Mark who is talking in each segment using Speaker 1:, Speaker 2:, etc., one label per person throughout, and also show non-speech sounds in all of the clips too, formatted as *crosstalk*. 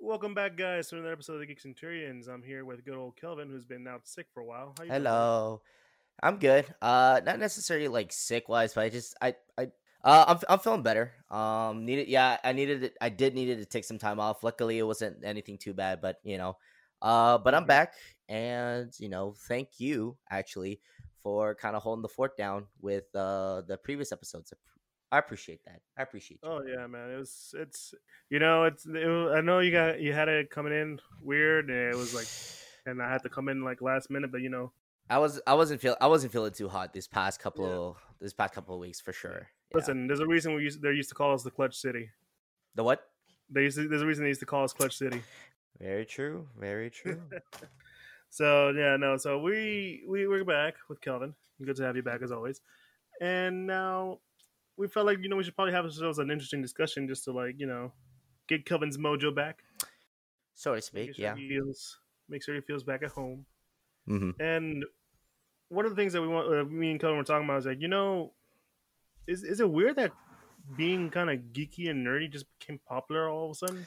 Speaker 1: Welcome back, guys, to another episode of the Geek Centurions. I'm here with good old Kelvin, who's been out sick for a while. How you doing.
Speaker 2: Hello. I'm good. Uh not necessarily like sick wise, but I just I I uh I'm I'm feeling better. Um needed yeah, I needed it I did needed to take some time off. Luckily it wasn't anything too bad, but you know. Uh but I'm back and you know, thank you actually for kind of holding the fort down with uh the previous episodes. I appreciate that. I appreciate you.
Speaker 1: Oh yeah, man. It was it's you know it's it was, I know you got you had it coming in weird, and it was like, *sighs* and I had to come in like last minute, but you know,
Speaker 2: I was I wasn't feel I wasn't feeling too hot this past couple
Speaker 1: Yeah.
Speaker 2: this past couple of weeks for sure. Yeah.
Speaker 1: listen, there's a reason we used they used to call us the Clutch City.
Speaker 2: The what?
Speaker 1: They used to, there's a reason they used to call us Clutch City.
Speaker 2: Very true. Very true. *laughs*
Speaker 1: So yeah, no. So we we we're back with Kelvin. Good to have you back as always. And now we felt like you know we should probably have ourselves an interesting discussion just to like you know get Kelvin's mojo back.
Speaker 2: so to
Speaker 1: Make
Speaker 2: speak,
Speaker 1: sure
Speaker 2: yeah.
Speaker 1: he feels make sure he feels back at home.
Speaker 2: hmm
Speaker 1: And one of the things that we want, uh, me and Kelvin were talking about is like you know, is is it weird that being kind of geeky and nerdy just became popular all of a sudden?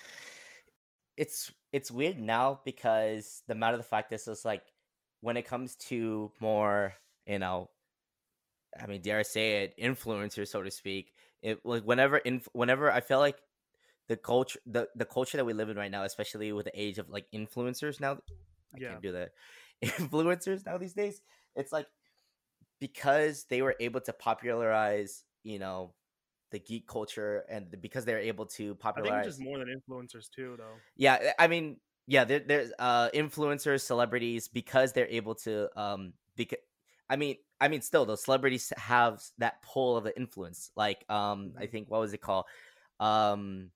Speaker 2: it's it's weird now because the matter of the fact is it's like when it comes to more you know i mean dare i say it influencers so to speak it like whenever inf- whenever i feel like the culture the, the culture that we live in right now especially with the age of like influencers now i
Speaker 1: Yeah.
Speaker 2: can't do that *laughs* influencers now these days it's like because they were able to popularize you know the geek culture and because they're able to
Speaker 1: I think
Speaker 2: popularize
Speaker 1: it's just more than influencers too, though.
Speaker 2: yeah eh, i mean yeah there, there's uh influencers celebrities because they're able to um because i mean i mean still those celebrities have that pull of the influence like um i
Speaker 1: Mhm.
Speaker 2: think what was it called um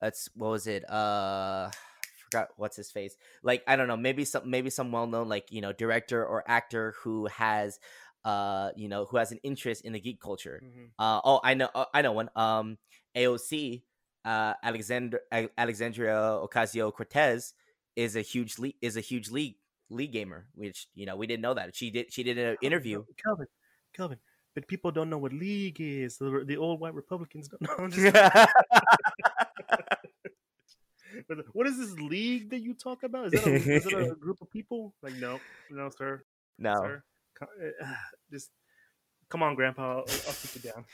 Speaker 2: that's what was it uh forgot what's his face like i don't know maybe some maybe some well-known like you know director or actor who has uh you know who has an interest in the geek culture
Speaker 1: Mhm.
Speaker 2: uh, oh, I know, uh, I know one. Um, AOC, uh, Alexander Alexandria Ocasio Cortez is a huge league is a huge league league gamer, which you know we didn't know that she did. She did an interview.
Speaker 1: Kelvin, Kelvin. But people don't know what league is. The, the old white Republicans don't *laughs* know. Just- *laughs* what is this league that you talk about? Is that a, is it a *laughs* group of people? Like, no, no, sir,
Speaker 2: no,
Speaker 1: sir. Uh, *sighs* Just come on, Grandpa. I'll, I'll keep you down.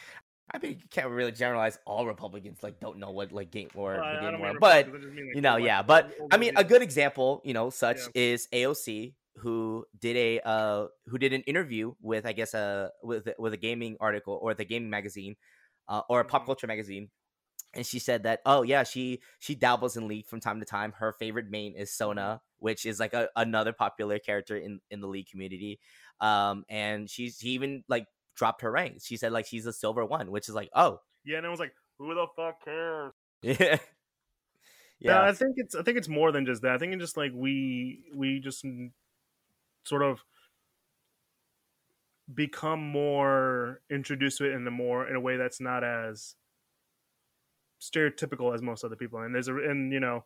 Speaker 2: I mean you can't really generalize all Republicans like don't know what like game or
Speaker 1: Well, I-
Speaker 2: the
Speaker 1: I
Speaker 2: game war, but
Speaker 1: Republicans, I just mean, like,
Speaker 2: you know, yeah. But I mean, a good example, you know, such
Speaker 1: Yeah.
Speaker 2: is AOC, who did a uh, who did an interview with, I guess, uh, with with a gaming article or the gaming magazine, uh, or a pop
Speaker 1: Mhm.
Speaker 2: culture magazine, and she said that, oh yeah, she she dabbles in League from time to time. Her favorite main is Sona, which is like a, another popular character in in the League community, um, and she's she even like dropped her rank. She said like she's a silver one, which is like, oh
Speaker 1: Yeah, and I was like, who the fuck cares? *laughs*
Speaker 2: yeah.
Speaker 1: Yeah,
Speaker 2: Yeah,
Speaker 1: I think it's I think it's more than just that. I think it's just like we we just sort of become more introduced to it in the more in a way that's not as stereotypical as most other people. And there's a and you know,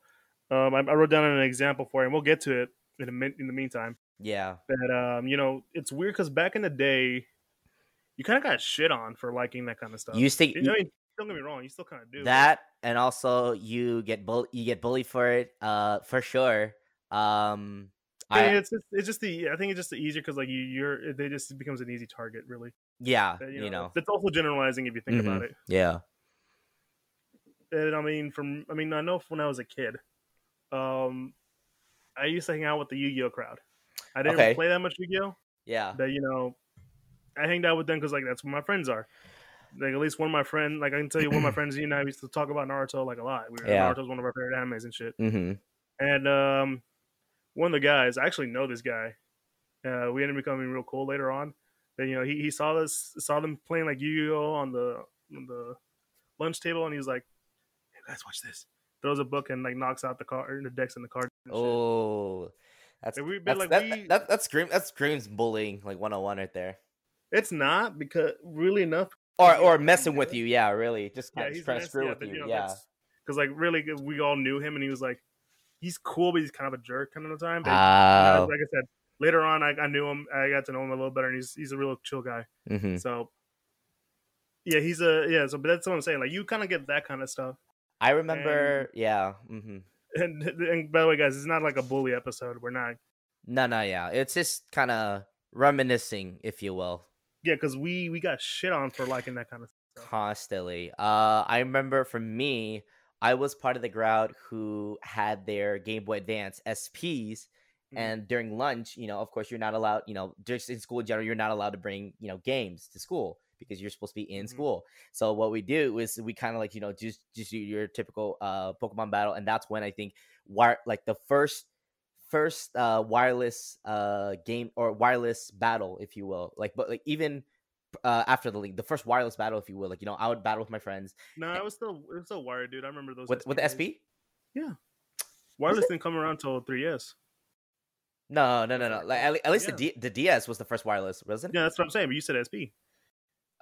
Speaker 1: um, I, I wrote down an example for you, and we'll get to it in a min- in the meantime.
Speaker 2: yeah.
Speaker 1: That um, you know, it's weird because back in the day, you kind of got shit on for liking that kind of stuff.
Speaker 2: You think
Speaker 1: You know, mean, don't get me wrong, you still kind of do but-
Speaker 2: that and also you get bull you get bullied for it uh for sure um
Speaker 1: I mean, it's just, it's just the I think it's just the easier because like you you're they just it becomes an easy target really.
Speaker 2: yeah
Speaker 1: Uh,
Speaker 2: you know,
Speaker 1: it's also generalizing if you think about it.
Speaker 2: yeah
Speaker 1: And I mean, from I mean, I know when I was a kid, um, I used to hang out with the Yu-Gi-Oh crowd. I didn't
Speaker 2: Okay.
Speaker 1: play that much Yu-Gi-Oh,
Speaker 2: yeah
Speaker 1: but you know, I hanged out with them because like that's where my friends are. Like at least one of my friend, like I can tell you, one of my *clears throat* friends, you and I used to talk about Naruto like a lot. We were,
Speaker 2: Yeah.
Speaker 1: Naruto's one of our favorite animes and shit.
Speaker 2: mm-hmm.
Speaker 1: And um, one of the guys, I actually know this guy. Uh, we ended up becoming real cool later on. But you know, he, he saw this, saw them playing like Yu-Gi-Oh on the on the lunch table, and he was like, "Hey guys, watch this." Throws a book and like knocks out the card, the decks and the cards. and shit.
Speaker 2: oh that's
Speaker 1: And we- but,
Speaker 2: that's,
Speaker 1: like,
Speaker 2: that,
Speaker 1: we-
Speaker 2: that, that scream that screams bullying like 101 right there
Speaker 1: It's not because really enough.
Speaker 2: or or messing with you yeah really just
Speaker 1: Yeah,
Speaker 2: kind of trying to screw
Speaker 1: yeah,
Speaker 2: with
Speaker 1: but,
Speaker 2: you,
Speaker 1: know,
Speaker 2: yeah
Speaker 1: Because like really, we all knew him, and he was like, he's cool, but he's kind of a jerk kind of the time. But, you
Speaker 2: oh
Speaker 1: like I said, later on, I, I knew him. I got to know him a little better, and he's he's a real chill guy.
Speaker 2: mhm.
Speaker 1: So yeah, he's a yeah. So but that's what I'm saying. Like you kind of get that kind of stuff.
Speaker 2: I remember, yeah. hmm *laughs*
Speaker 1: And, and by the way, guys, it's not like a bully episode. We're not.
Speaker 2: No, no, yeah. It's just kind of reminiscing, if you will,
Speaker 1: Yeah, because we we got shit on for liking that kind of stuff.
Speaker 2: constantly. Uh, I remember for me, I was part of the crowd who had their Game Boy Advance SPs.
Speaker 1: Mhm.
Speaker 2: And during lunch, you know, of course, you're not allowed, you know, just in school in general, you're not allowed to bring, you know, games to school because you're supposed to be in
Speaker 1: Mhm.
Speaker 2: school. So what we do is we kind of like, you know, just just do your typical uh Pokemon battle, and that's when I think wire like the first first uh wireless uh game or wireless battle, if you will. Like, but like even uh after the league, the first wireless battle, if you will. Like, you know, I would battle with my friends
Speaker 1: No, I was still it was still wired, dude. I remember those
Speaker 2: with with the. SP.
Speaker 1: Wireless didn't come around until 3S.
Speaker 2: No, no, no, no. Like at, at least
Speaker 1: Yeah.
Speaker 2: the D- the DS was the first wireless, wasn't it?
Speaker 1: Yeah, that's what I'm saying. But you said SP.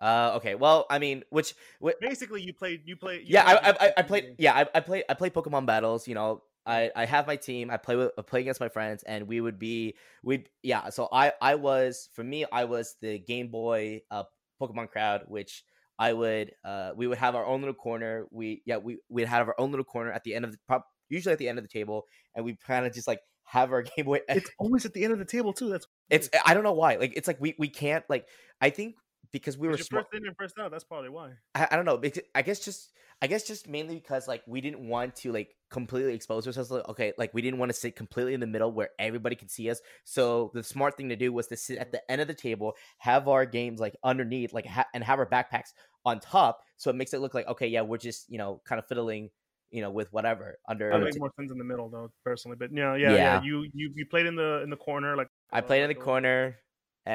Speaker 2: Uh, okay. Well, I mean, which, which
Speaker 1: Basically, you played. You played. you
Speaker 2: yeah, I,
Speaker 1: played
Speaker 2: I, I, I played. Yeah, I, I play. I play Pokemon battles. You know, I, I have my team. I play with, I play against my friends, and we would be, we, yeah. So I, I was for me, I was the Game Boy, uh, Pokemon crowd, which I would, uh, we would have our own little corner. We, yeah, we, we'd have our own little corner at the end of the, prop, usually at the end of the table, and we kind of just like have our *laughs* Game Boy.
Speaker 1: It's always at the end of the table too. That's
Speaker 2: It's, I don't know why. Like, it's like we, we can't like. I think because we were smart.
Speaker 1: first in and first out. That's probably why.
Speaker 2: I, I don't know. because- I guess just I guess just mainly because like we didn't want to like completely expose ourselves. Like, okay, like we didn't want to sit completely in the middle where everybody could see us. So the smart thing to do was to sit at the end of the table, have our games like underneath, like ha- and have our backpacks on top. So it makes it look like okay, yeah, we're just you know kind of fiddling, you know, with whatever under.
Speaker 1: That
Speaker 2: the
Speaker 1: makes more sense in the middle though, personally. But yeah, yeah, yeah.
Speaker 2: Yeah.
Speaker 1: You you you played in the in the corner like.
Speaker 2: I played in the corner.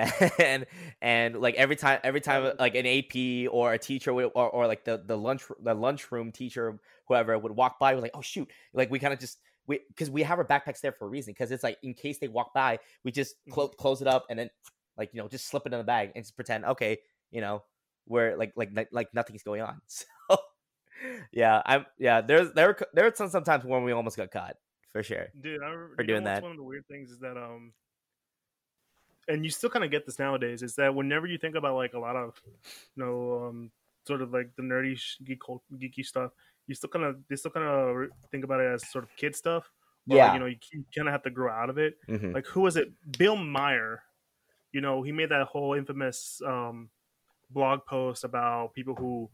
Speaker 2: *laughs* And and like every time, every time like an AP or a teacher would, or, or like the the lunch the lunchroom teacher whoever would walk by, we're like, oh shoot, like we kind of just we because we have our backpacks there for a reason because it's like in case they walk by, we just clo- close it up and then like you know just slip it in the bag and just pretend okay, you know, we're like like like, nothing's going on. *laughs* So yeah, I'm yeah. There's there there were some sometimes when we almost got caught for sure.
Speaker 1: Dude, I remember,
Speaker 2: for
Speaker 1: you know
Speaker 2: doing that.
Speaker 1: One of the weird things is that um, and you still kind of get this nowadays is that whenever you think about like a lot of, you know, um, sort of like the nerdy geek geeky stuff, you still kind of they still kind of think about it as sort of kid stuff. Like,
Speaker 2: Yeah.
Speaker 1: you know, you, kind of have to grow out of it.
Speaker 2: Mhm.
Speaker 1: Like who was it? Bill Maher. You know, he made that whole infamous um, blog post about people who,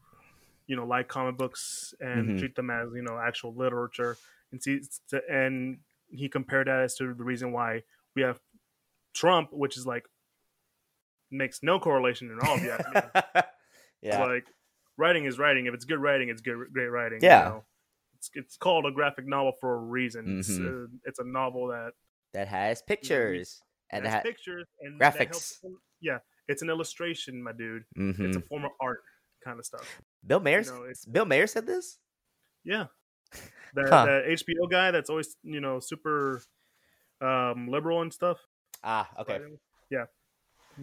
Speaker 1: you know, like comic books and
Speaker 2: Mhm.
Speaker 1: treat them as you know actual literature, and see, and he compared that as to the reason why we have Trump, which is like makes no correlation at all. You. *laughs* It's
Speaker 2: yeah.
Speaker 1: like writing is writing. If it's good writing, it's good great writing.
Speaker 2: Yeah.
Speaker 1: You know? It's it's called a graphic novel for a reason. It's,
Speaker 2: Mhm.
Speaker 1: uh, it's a novel that
Speaker 2: that has pictures and
Speaker 1: has
Speaker 2: ha-
Speaker 1: pictures and that
Speaker 2: graphics.
Speaker 1: yeah, it's an illustration, my dude. It's
Speaker 2: Mhm.
Speaker 1: a form of art kind of stuff.
Speaker 2: Bill Maher.
Speaker 1: know,
Speaker 2: Bill Maher said this.
Speaker 1: Yeah, *laughs* that,
Speaker 2: Huh.
Speaker 1: that HBO guy that's always you know super um, liberal and stuff.
Speaker 2: Ah, okay.
Speaker 1: Yeah,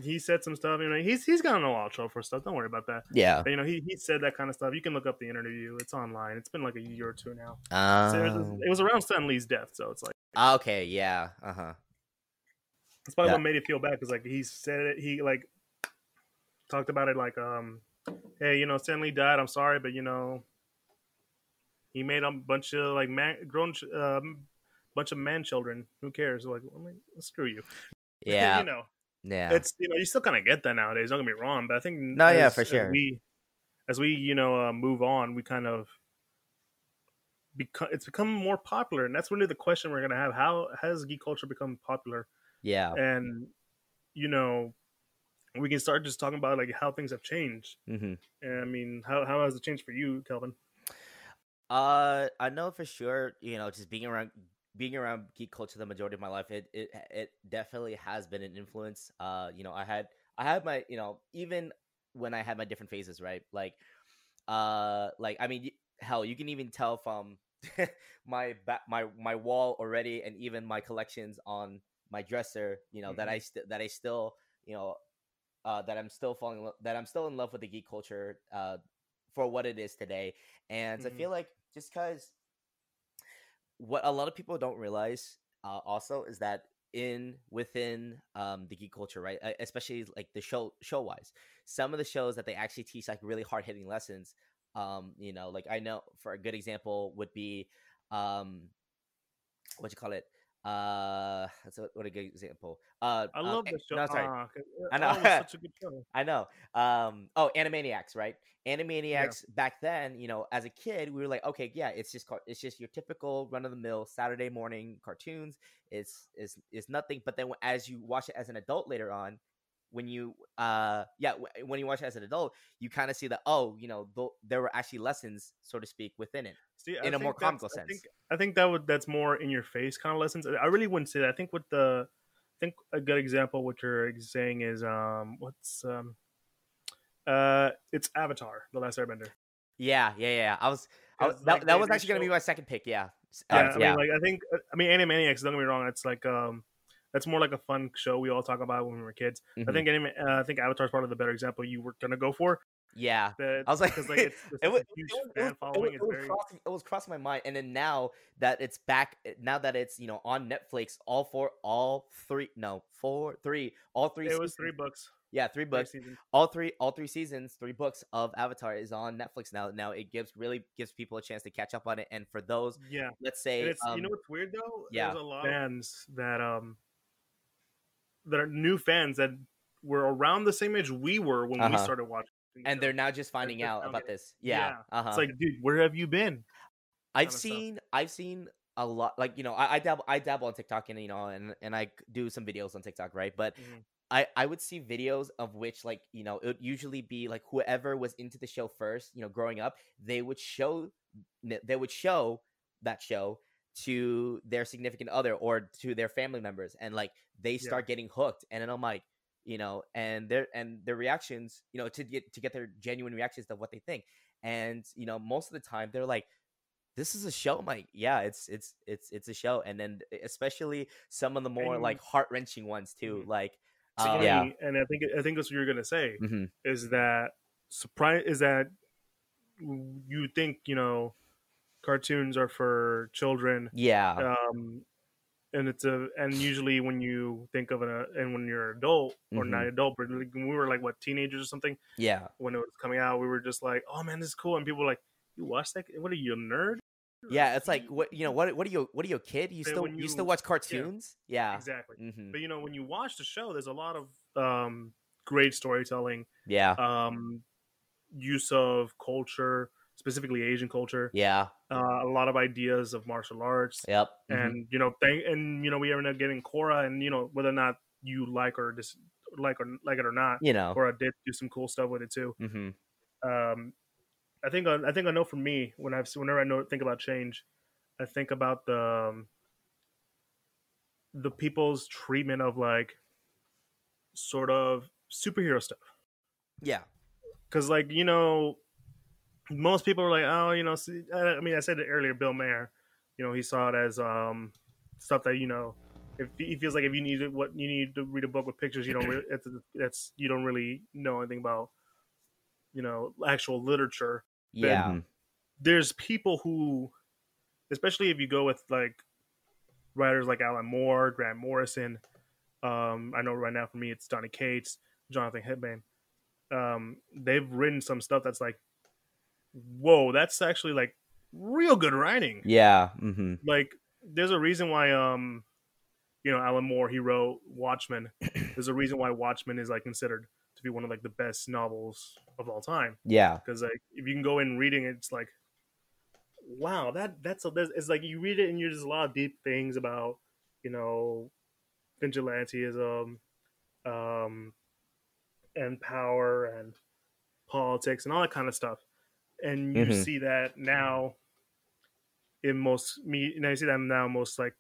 Speaker 1: he said some stuff. You know, he's he's gotten a lot of trouble for stuff. Don't worry about that.
Speaker 2: Yeah.
Speaker 1: But, you know, he, he said that kind of stuff. You can look up the interview. It's online. It's been like a year or two now. So it, was,
Speaker 2: Um,
Speaker 1: it was around Stan Lee's death, so it's like
Speaker 2: ah, okay. Yeah. Uh huh.
Speaker 1: That's probably
Speaker 2: Yeah.
Speaker 1: what made it feel bad because like he said it. He like talked about it like um, hey, you know, Stan Lee died. I'm sorry, but you know, he made a bunch of like man grown um, bunch of man children. Who cares? Like, mean, screw you. *laughs*
Speaker 2: Yeah.
Speaker 1: you know,
Speaker 2: yeah.
Speaker 1: it's you know you still kind of get that nowadays. Don't get me wrong, but I think
Speaker 2: No, yeah, for
Speaker 1: as
Speaker 2: sure.
Speaker 1: we as we you know uh, move on, we kind of become it's become more popular, and that's really the question we're gonna have: How has geek culture become popular?
Speaker 2: yeah.
Speaker 1: And you know, we can start just talking about like how things have changed.
Speaker 2: hmm
Speaker 1: And I mean, how how has it changed for you, Kelvin?
Speaker 2: Uh, I know for sure. You know, just being around being around geek culture the majority of my life, it it it definitely has been an influence. Uh, you know, I had I had my you know even when I had my different phases, right? Like, uh, like I mean, hell, you can even tell from *laughs* my back my my wall already, and even my collections on my dresser. You know that I st- that I still you know uh, that I'm still falling in lo- that I'm still in love with the geek culture uh, for what it is today. And I
Speaker 1: Mhm.
Speaker 2: feel like just because what a lot of people don't realize uh, also is that in within um, the geek culture, right? Especially like the show show wise, some of the shows that they actually teach like really hard hitting lessons Um, you know, like I know for a good example would be um what you call it? Uh, that's what a good example. Uh,
Speaker 1: I
Speaker 2: um,
Speaker 1: love the show.
Speaker 2: No, sorry,
Speaker 1: Ah, uh,
Speaker 2: I know.
Speaker 1: oh, such a good show. *laughs*
Speaker 2: I know. Um, oh, Animaniacs, right? Animaniacs back then, you know, as a kid, we were like, okay, yeah, it's just it's just your typical run of the mill Saturday morning cartoons. It's is is nothing. But then as you watch it as an adult later on, when you uh yeah when you watch it as an adult, you kind of see that oh, you know, th- there were actually lessons, so to speak, within it.
Speaker 1: See,
Speaker 2: in a more comical
Speaker 1: I think,
Speaker 2: sense.
Speaker 1: I think that would that's more in your face kind of lessons. I really wouldn't say that. I think with the, I think a good example what you're saying is um what's um, uh it's Avatar: The Last Airbender.
Speaker 2: Yeah, yeah, yeah. I was, I was that,
Speaker 1: like,
Speaker 2: that was actually gonna be my second pick. Yeah,
Speaker 1: Yeah,
Speaker 2: uh,
Speaker 1: I mean, like I think I mean Animaniacs. Don't get me wrong. It's like um, that's more like a fun show we all talk about when we were kids. I
Speaker 2: Mhm.
Speaker 1: think anime, uh, I think Avatar's part of the better example you were gonna go for.
Speaker 2: Yeah.
Speaker 1: That,
Speaker 2: I was like,
Speaker 1: like *laughs* it's, it's
Speaker 2: it was,
Speaker 1: huge
Speaker 2: it was-
Speaker 1: fan following.
Speaker 2: it was
Speaker 1: very
Speaker 2: crossing, it was crossing my mind, and then now that it's back, eh, now that it's you know on Netflix, all four, all three, no, four, three, all three.
Speaker 1: it was three books.
Speaker 2: Yeah, three
Speaker 1: three
Speaker 2: books.
Speaker 1: seasons.
Speaker 2: All three, all three seasons, three books of Avatar is on Netflix now. Now it gives really gives people a chance to catch up on it, and for those,
Speaker 1: Yeah,
Speaker 2: let's say,
Speaker 1: it's
Speaker 2: um,
Speaker 1: you know what's weird though.
Speaker 2: yeah.
Speaker 1: There's a lot of fans that um that are new fans that were around the same age we were when we
Speaker 2: Uh-huh.
Speaker 1: started watching.
Speaker 2: And they're now just finding
Speaker 1: just
Speaker 2: out about
Speaker 1: it.
Speaker 2: this. Yeah,
Speaker 1: Yeah.
Speaker 2: uh-huh.
Speaker 1: It's like, dude, where have you been?
Speaker 2: I've
Speaker 1: kinda stuff.
Speaker 2: seen I've seen a lot like you know I, I dabble I dabble on TikTok and you know and and I do some videos on TikTok right but
Speaker 1: Mhm.
Speaker 2: I I would see videos of which like you know it would usually be like whoever was into the show first you know growing up they would show they would show that show to their significant other or to their family members and like they
Speaker 1: Yeah.
Speaker 2: start getting hooked and then I'm like you know and their and their reactions you know to get to get their genuine reactions of what they think. And you know most of the time they're like this is a show? I'm yeah it's it's it's it's a show. And then especially some of the more
Speaker 1: And-
Speaker 2: like heart-wrenching ones too
Speaker 1: Mhm.
Speaker 2: like uh, yeah.
Speaker 1: and I think I think that's what you're gonna say
Speaker 2: hmm
Speaker 1: is that surprise is that you think you know cartoons are for children
Speaker 2: yeah.
Speaker 1: um and it's a and usually when you think of an and when you're an adult or
Speaker 2: Mhm.
Speaker 1: not adult but like when we were like what teenagers or something
Speaker 2: yeah.
Speaker 1: when it was coming out we were just like oh man this is cool and people were like you watch that what are you a nerd?
Speaker 2: Yeah it's like what you know what what are you what are you a kid? You still
Speaker 1: when
Speaker 2: you, still watch cartoons? Yeah,
Speaker 1: exactly.
Speaker 2: Hmm
Speaker 1: but you know when you watch the show there's a lot of um great storytelling
Speaker 2: yeah.
Speaker 1: um use of culture specifically asian culture
Speaker 2: yeah.
Speaker 1: uh, a lot of ideas of martial arts
Speaker 2: yep. Mhm,
Speaker 1: and you know thank and you know we ended up getting Korra and you know whether or not you like or dis like or like it or not
Speaker 2: you know.
Speaker 1: Korra did do some cool stuff with it too.
Speaker 2: Hmm
Speaker 1: um I think I think I know for me when I've whenever I know think about change I think about the um, the people's treatment of like sort of superhero stuff.
Speaker 2: Yeah.
Speaker 1: Because like you know most people are like oh you know see, I I mean I said it earlier Bill Maher you know he saw it as um stuff that you know if he feels like if you need to, what you need to read a book with pictures you don't really *clears throat* it's, it's you don't really know anything about you know actual literature.
Speaker 2: Yeah.
Speaker 1: There's people who especially if you go with like writers like Alan Moore Grant Morrison um I know right now for me it's Donny Cates Jonathan Hickman um they've written some stuff that's like whoa that's actually like real good writing.
Speaker 2: Yeah hmm
Speaker 1: like there's a reason why um you know alan moore he wrote watchmen. *clears throat* There's a reason why watchmen is like considered to be one of like the best novels of all time.
Speaker 2: Yeah.
Speaker 1: Because like if you can go in reading it, it's like wow that that's a it's like you read it and you're just a lot of deep things about you know vigilantism um and power and politics and all that kind of stuff and you
Speaker 2: Mhm.
Speaker 1: see that now in most me know you see that now most like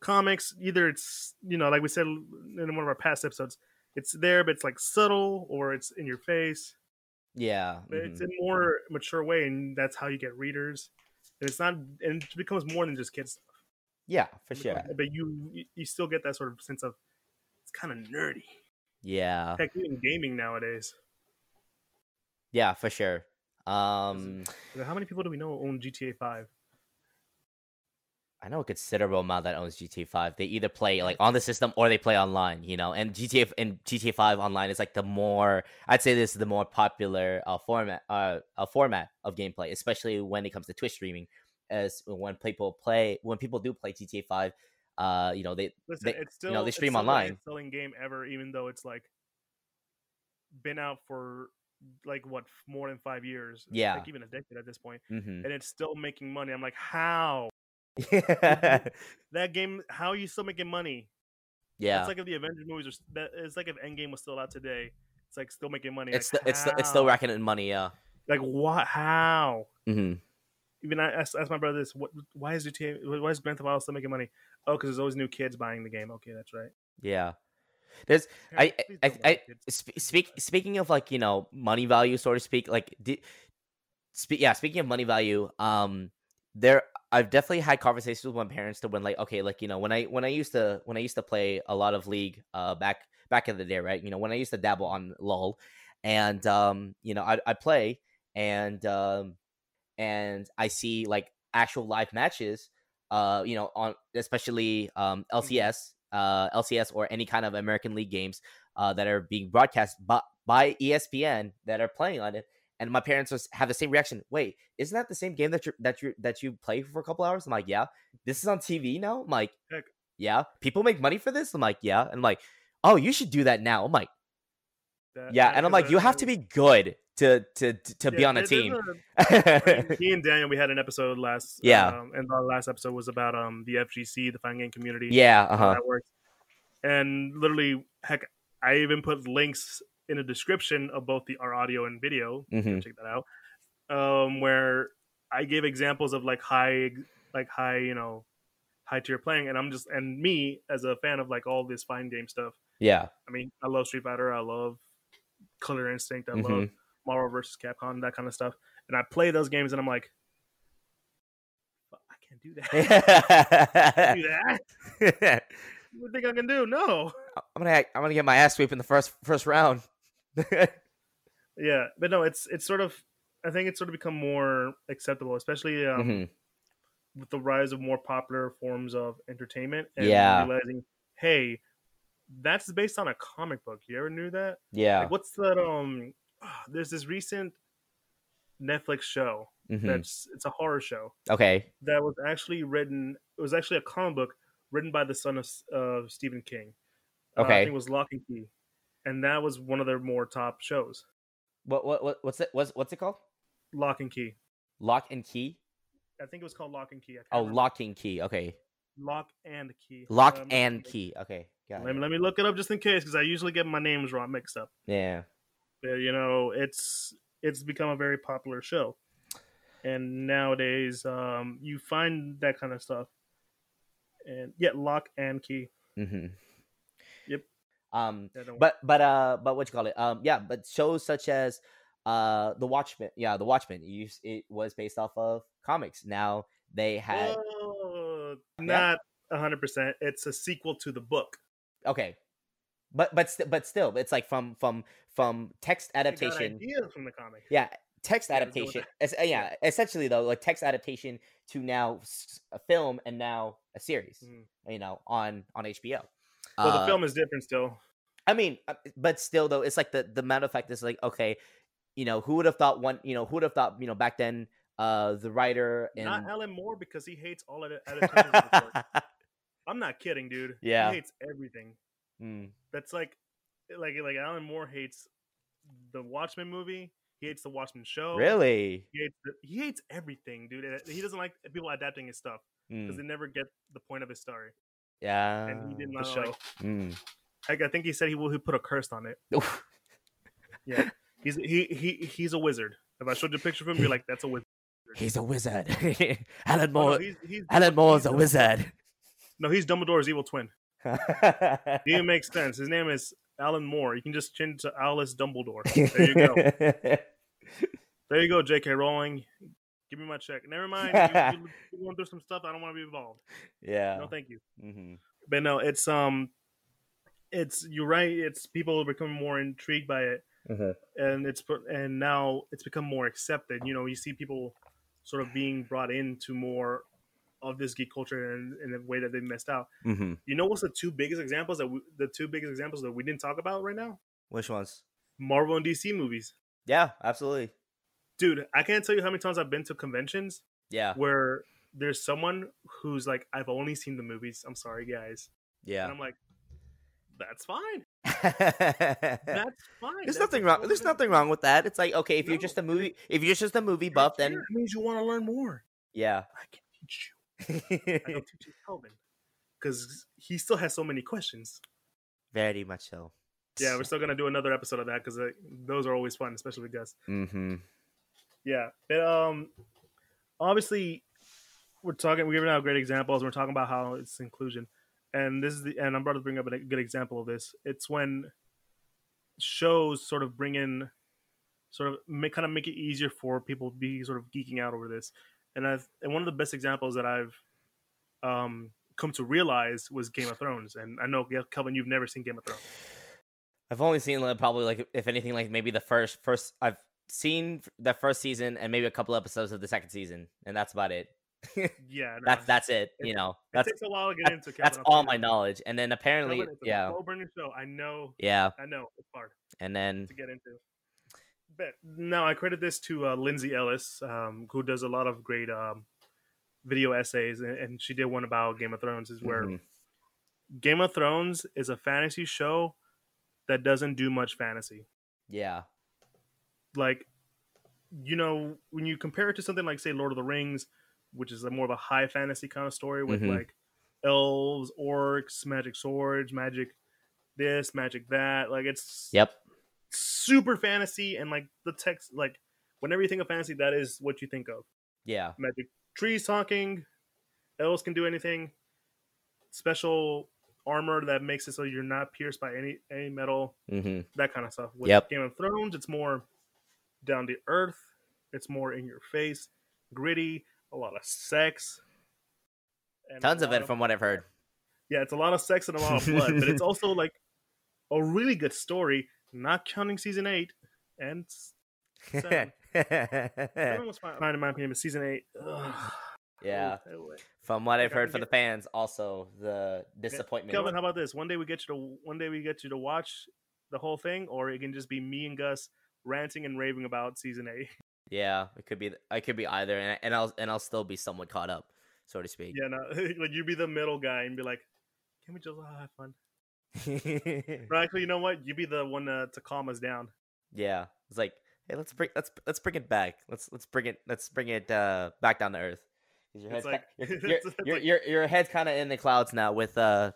Speaker 1: comics either it's you know like we said in one of our past episodes it's there but it's like subtle or it's in your face.
Speaker 2: Yeah
Speaker 1: but it's in a more mature way and that's how you get readers. And it's not and it becomes more than just kids stuff.
Speaker 2: Yeah for sure.
Speaker 1: but you you- you still get that sort of sense of it's kind of nerdy.
Speaker 2: Yeah.
Speaker 1: Heck even gaming nowadays.
Speaker 2: Yeah for sure um
Speaker 1: how many people do we know own gta 5
Speaker 2: I know a considerable amount that owns GTA Five. They either play like on the system or they play online. You know, and GTA and GTA Five online is like the more I'd say this is the more popular uh, format uh, a format of gameplay, especially when it comes to Twitch streaming. As when people play when people do play GTA Five, uh, you know they
Speaker 1: Listen,
Speaker 2: they
Speaker 1: it's still
Speaker 2: you know they stream online.
Speaker 1: selling game ever, even though it's like been out for like what more than five years.
Speaker 2: Yeah.
Speaker 1: like even a decade at this point,
Speaker 2: hmm
Speaker 1: and it's still making money. I'm like, how
Speaker 2: yeah, *laughs*
Speaker 1: that game? How are you still making money?
Speaker 2: yeah.
Speaker 1: It's like if the Avengers movies are. it's like if Endgame was still out today. It's like still making money.
Speaker 2: It's
Speaker 1: like,
Speaker 2: st- it's st- it's still racking in money. Yeah.
Speaker 1: Like what? How?
Speaker 2: hmm
Speaker 1: Even I asked, asked my brother this. What? Why is GTA? Why is Grand Theft Auto still making money? Oh, because there's always new kids buying the game. Okay, that's right.
Speaker 2: Yeah. There's I- I- I- Sp- speak speaking of like you know money value so to speak like di- spe- yeah speaking of money value um there i've definitely had conversations with my parents to when like okay like you know when i when i used to when i used to play a lot of league uh back back in the day right? You know when i used to dabble on lol and um you know i i play and um and i see like actual live matches uh you know on especially um lcs uh lcs or any kind of american league games uh, that are being broadcast by, by ESPN that are playing on it. And my parents was, have the same reaction. Wait, isn't that the same game that you that you that you play for a couple hours? I'm like, yeah. This is on TV now. I'm like,
Speaker 1: Heck.
Speaker 2: yeah. People make money for this. I'm like, yeah. And I'm like, oh, you should do that now. I'm like,
Speaker 1: That-
Speaker 2: yeah. And I'm like, you have to be good to to to, to be on a team.
Speaker 1: a- *laughs* I mean, me and Daniel, we had an episode last.
Speaker 2: Yeah.
Speaker 1: um, and the last episode was about um the FGC, the fighting game community.
Speaker 2: yeah. Uh huh.
Speaker 1: that works. And literally, heck, I even put links in the description of both the our audio and video.
Speaker 2: hmm
Speaker 1: Check that out. Um, where I gave examples of like high, like high, you know, high tier playing, and I'm just and me as a fan of like all this fighting game stuff.
Speaker 2: Yeah.
Speaker 1: I mean, I love Street Fighter. I love Killer Instinct. I love
Speaker 2: Mhm.
Speaker 1: Marvel versus Capcom, that kind of stuff. And I play those games, and I'm like, "Fuck, I can't do that. *laughs*
Speaker 2: I'm
Speaker 1: do that. *laughs* What do you think I can do? No.
Speaker 2: I'm gonna I'm gonna get my ass sweep in the first first round. *laughs*
Speaker 1: Yeah, but no, it's it's sort of. I think it's sort of become more acceptable, especially um,
Speaker 2: Mhm.
Speaker 1: with the rise of more popular forms of entertainment. And
Speaker 2: Yeah.
Speaker 1: realizing, hey, that's based on a comic book. You ever knew that?
Speaker 2: Yeah.
Speaker 1: Like, what's that? Um, there's this recent Netflix show
Speaker 2: Mhm.
Speaker 1: that's it's a horror show
Speaker 2: Okay.
Speaker 1: that was actually written. It was actually a comic book written by the son of uh, Stephen King. Uh, I
Speaker 2: Okay.
Speaker 1: think it was Locke & Key, and that was one of their more top shows.
Speaker 2: What what what what's it what's what's it called?
Speaker 1: Locke & Key.
Speaker 2: Lock and key.
Speaker 1: I think it was called Locke & Key.
Speaker 2: Oh,
Speaker 1: remember.
Speaker 2: locking key. Okay.
Speaker 1: Locke & Key.
Speaker 2: Lock
Speaker 1: Um,
Speaker 2: and key. Okay. Got
Speaker 1: Let
Speaker 2: it.
Speaker 1: me, let me look it up just in case because I usually get my names wrong mixed up.
Speaker 2: Yeah.
Speaker 1: But, you know, it's it's become a very popular show, and nowadays um, you find that kind of stuff. And yeah, Locke & Key.
Speaker 2: Mm-hmm.
Speaker 1: Yep.
Speaker 2: Um. But but uh but what you call it? Um. Yeah. But shows such as uh the Watchmen. Yeah, the Watchmen. You it was based off of comics. Now they had Yeah.
Speaker 1: Not hundred percent. It's a sequel to the book.
Speaker 2: okay. But but st- but still, it's like from from from text adaptation.
Speaker 1: ideas from the comic.
Speaker 2: Yeah, text
Speaker 1: Yeah, let's go with
Speaker 2: adaptation. Uh, yeah, essentially though, like text adaptation to now a film and now a series.
Speaker 1: Mhm.
Speaker 2: You know, on on HBO.
Speaker 1: Well,
Speaker 2: Uh,
Speaker 1: the film is different still.
Speaker 2: I mean, uh, but still though, it's like the the matter of fact is like okay, you know, who would have thought one? You know, who would have thought? You know, back then, uh, the writer and
Speaker 1: Not Alan Moore because he hates all of the. *laughs* I'm not kidding, dude.
Speaker 2: Yeah.
Speaker 1: he hates everything.
Speaker 2: Mm,
Speaker 1: That's like, like, like Alan Moore hates the Watchmen movie. He hates the Watchmen show.
Speaker 2: really?
Speaker 1: He hates, the, he hates everything, dude. He doesn't like people adapting his stuff because
Speaker 2: Mm,
Speaker 1: they never get the point of his story.
Speaker 2: yeah.
Speaker 1: And he did
Speaker 2: for
Speaker 1: not
Speaker 2: sure.
Speaker 1: like.
Speaker 2: Mm.
Speaker 1: Heck, I think he said he will he put a curse on it. *laughs* Yeah, he's he he he's a wizard. If I showed you a picture of him, you're like, that's a wizard.
Speaker 2: He's a wizard. *laughs* Alan
Speaker 1: Oh, no,
Speaker 2: Moore.
Speaker 1: he's, he's,
Speaker 2: Alan Moore's a wizard.
Speaker 1: No, he's Dumbledore's evil twin. *laughs* It makes sense. His name is Alan Moore. You can just change to Albus Dumbledore. There you go. *laughs* There you go, J.K. Rowling. Give me my check. Never mind. You, you, you're going through some stuff. I don't want to be involved.
Speaker 2: yeah.
Speaker 1: No, thank you.
Speaker 2: hmm
Speaker 1: But no, it's um, it's you're right. It's people becoming more intrigued by it, and it's and now it's become more accepted. You know, you see people sort of being brought into more of this geek culture in, in a way that they missed out.
Speaker 2: Mm-hmm.
Speaker 1: You know what's the two biggest examples that we, the two biggest examples that we didn't talk about right now?
Speaker 2: Which ones?
Speaker 1: Marvel and DC movies.
Speaker 2: Yeah, absolutely.
Speaker 1: Dude, I can't tell you how many times I've been to conventions
Speaker 2: Yeah,
Speaker 1: where there's someone who's like, I've only seen the movies. I'm sorry, guys. And
Speaker 2: yeah.
Speaker 1: I'm like, *laughs* that's fine.
Speaker 2: there's
Speaker 1: That's fine. That's
Speaker 2: nothing wrong. There's nothing wrong with that. It's like okay, if you're just a movie, if you're just a movie buff, then
Speaker 1: it means you want to learn more.
Speaker 2: yeah.
Speaker 1: I can teach you. I don't *laughs* teach you Kelvin because he still has so many questions.
Speaker 2: Very much so.
Speaker 1: Yeah, we're still gonna do another episode of that because those are always fun, especially with guests.
Speaker 2: Mm-hmm.
Speaker 1: Yeah, but, um, obviously, we're talking. We're giving out great examples. We're talking about how it's inclusion, and this is the. And I'm about to bring up a good example of this. It's when shows sort of bring in, sort of make kind of make it easier for people to be sort of geeking out over this. And I've and one of the best examples that I've um come to realize was Game of Thrones. And I know Kelvin, you've never seen Game of Thrones.
Speaker 2: I've only seen like, probably like if anything like maybe the first first I've seen the first season and maybe a couple episodes of the second season, and that's about it. *laughs*
Speaker 1: Yeah, no,
Speaker 2: that's that's it.
Speaker 1: it-
Speaker 2: You know,
Speaker 1: It
Speaker 2: that's
Speaker 1: takes a while to get into. Kelvin,
Speaker 2: that's
Speaker 1: I'll
Speaker 2: all my knowledge. And then apparently,
Speaker 1: Kelvin, it's
Speaker 2: yeah,
Speaker 1: slow burning show. I know.
Speaker 2: yeah,
Speaker 1: I know. It's hard.
Speaker 2: and then
Speaker 1: to get into. But now I credit this to uh, Lindsay Ellis, um, who does a lot of great um, video essays, and, and she did one about Game of Thrones. Is where
Speaker 2: mhm,
Speaker 1: Game of Thrones is a fantasy show that doesn't do much fantasy.
Speaker 2: yeah,
Speaker 1: Like, you know, when you compare it to something like, say, Lord of the Rings, which is a more of a high fantasy kind of story with
Speaker 2: Mhm.
Speaker 1: like elves, orcs, magic swords, magic this, magic that. Like, it's
Speaker 2: yep,
Speaker 1: super fantasy and like the text like whenever you think of fantasy that is what you think of
Speaker 2: yeah,
Speaker 1: magic trees talking elves can do anything special armor that makes it so you're not pierced by any any metal
Speaker 2: hmm
Speaker 1: that kind of stuff with
Speaker 2: Yep.
Speaker 1: game of thrones it's more down to earth it's more in your face gritty a lot of sex
Speaker 2: tons of it from what I've heard.
Speaker 1: yeah it's a lot of sex and a lot of blood but it's *laughs* also like a really good story not counting season eight and Seven. Seven was fine, in my opinion, but season eight, ugh.
Speaker 2: yeah, from what I've heard for the fans, also the disappointment.
Speaker 1: Kelvin, how about this? One day we get you to one day we get you to watch the whole thing, or it can just be me and Gus ranting and raving about season eight.
Speaker 2: Yeah, it could be. I could be either, and, and I'll and I'll still be somewhat caught up, so to speak.
Speaker 1: Yeah, no, *laughs* like you be the middle guy and be like, "Can we just all have fun?" But *laughs* actually, you know what? You'd be the one uh, to calm us down.
Speaker 2: yeah, it's like, hey, let's bring let's let's bring it back. Let's let's bring it let's bring it uh back down to earth. Your head's
Speaker 1: like-
Speaker 2: your,
Speaker 1: it's- *laughs*
Speaker 2: your,
Speaker 1: it's
Speaker 2: your,
Speaker 1: like-
Speaker 2: your, your head's kind of in the clouds now with uh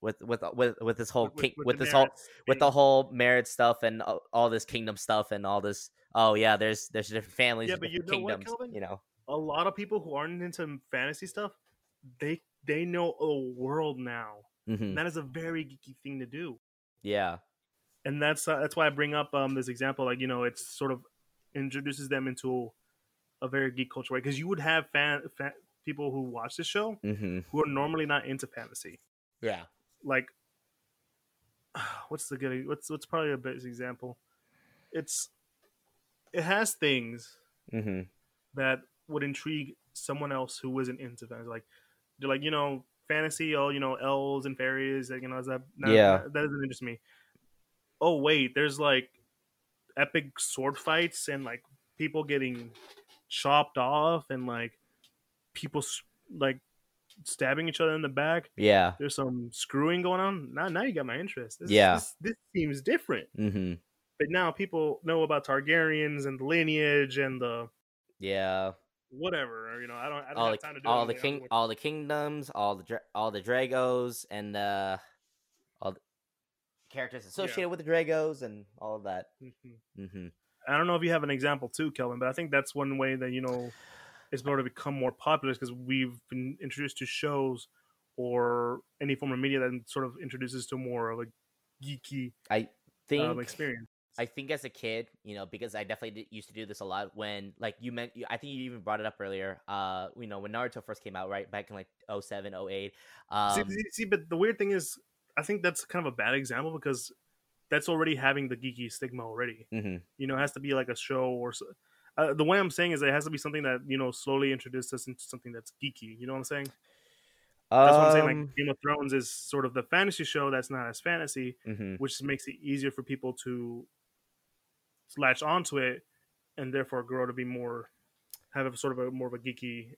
Speaker 2: with with with with this whole king, with,
Speaker 1: the
Speaker 2: this whole with the whole marriage stuff and all, all this kingdom stuff and all this. Oh yeah, there's there's different families,
Speaker 1: Yeah, but you know what,
Speaker 2: kingdoms.
Speaker 1: Kelvin?
Speaker 2: You know,
Speaker 1: a lot of people who aren't into fantasy stuff, they they know a world now.
Speaker 2: hmm
Speaker 1: that is a very geeky thing to do.
Speaker 2: yeah,
Speaker 1: and that's uh, that's why I bring up um this example. Like you know, it's sort of introduces them into a very geek culture way because you would have fan, fan people who watch this show
Speaker 2: hmm
Speaker 1: who are normally not into fantasy.
Speaker 2: yeah,
Speaker 1: Like, *sighs* what's the good? What's what's probably a best example? It's it has things
Speaker 2: hmm
Speaker 1: that would intrigue someone else who isn't into fantasy. Like they're like you know fantasy, oh you know elves and fairies. Like, you know, is that not,
Speaker 2: Yeah.
Speaker 1: that doesn't interest me. Oh wait, there's like epic sword fights and like people getting chopped off and like people like stabbing each other in the back.
Speaker 2: yeah,
Speaker 1: There's some screwing going on. Now, now you got my interest. This,
Speaker 2: Yeah.
Speaker 1: this, this seems different.
Speaker 2: hmm
Speaker 1: But now people know about Targaryens and the lineage and the
Speaker 2: yeah.
Speaker 1: whatever. You know, I don't. I don't
Speaker 2: all
Speaker 1: have
Speaker 2: the
Speaker 1: time to do
Speaker 2: all the king all the kingdoms, all the dra- all the Dragos, and uh, all the characters associated with the Dragos, and all of that.
Speaker 1: Mhm.
Speaker 2: hmm
Speaker 1: I don't know if you have an example too, Kelvin, but I think that's one way that you know it's going to become more popular because we've been introduced to shows or any form of media that sort of introduces to more of a geeky
Speaker 2: I think
Speaker 1: um, experience.
Speaker 2: I think as a kid, you know, because I definitely did, used to do this a lot when, like, you meant, I think you even brought it up earlier. Uh, you know, when Naruto first came out, right back in like 07, 08. Um,
Speaker 1: see, see, see, but the weird thing is, I think that's kind of a bad example because that's already having the geeky stigma already.
Speaker 2: mhm.
Speaker 1: You know, it has to be like a show or. So, uh, the way I'm saying is it has to be something that you know slowly introduces us into something that's geeky. You know what I'm saying? That's what I'm saying. Like
Speaker 2: Um,
Speaker 1: Game of Thrones is sort of the fantasy show that's not as fantasy,
Speaker 2: mhm.
Speaker 1: which makes it easier for people to latch onto it and therefore grow to be more have a sort of a more of a geeky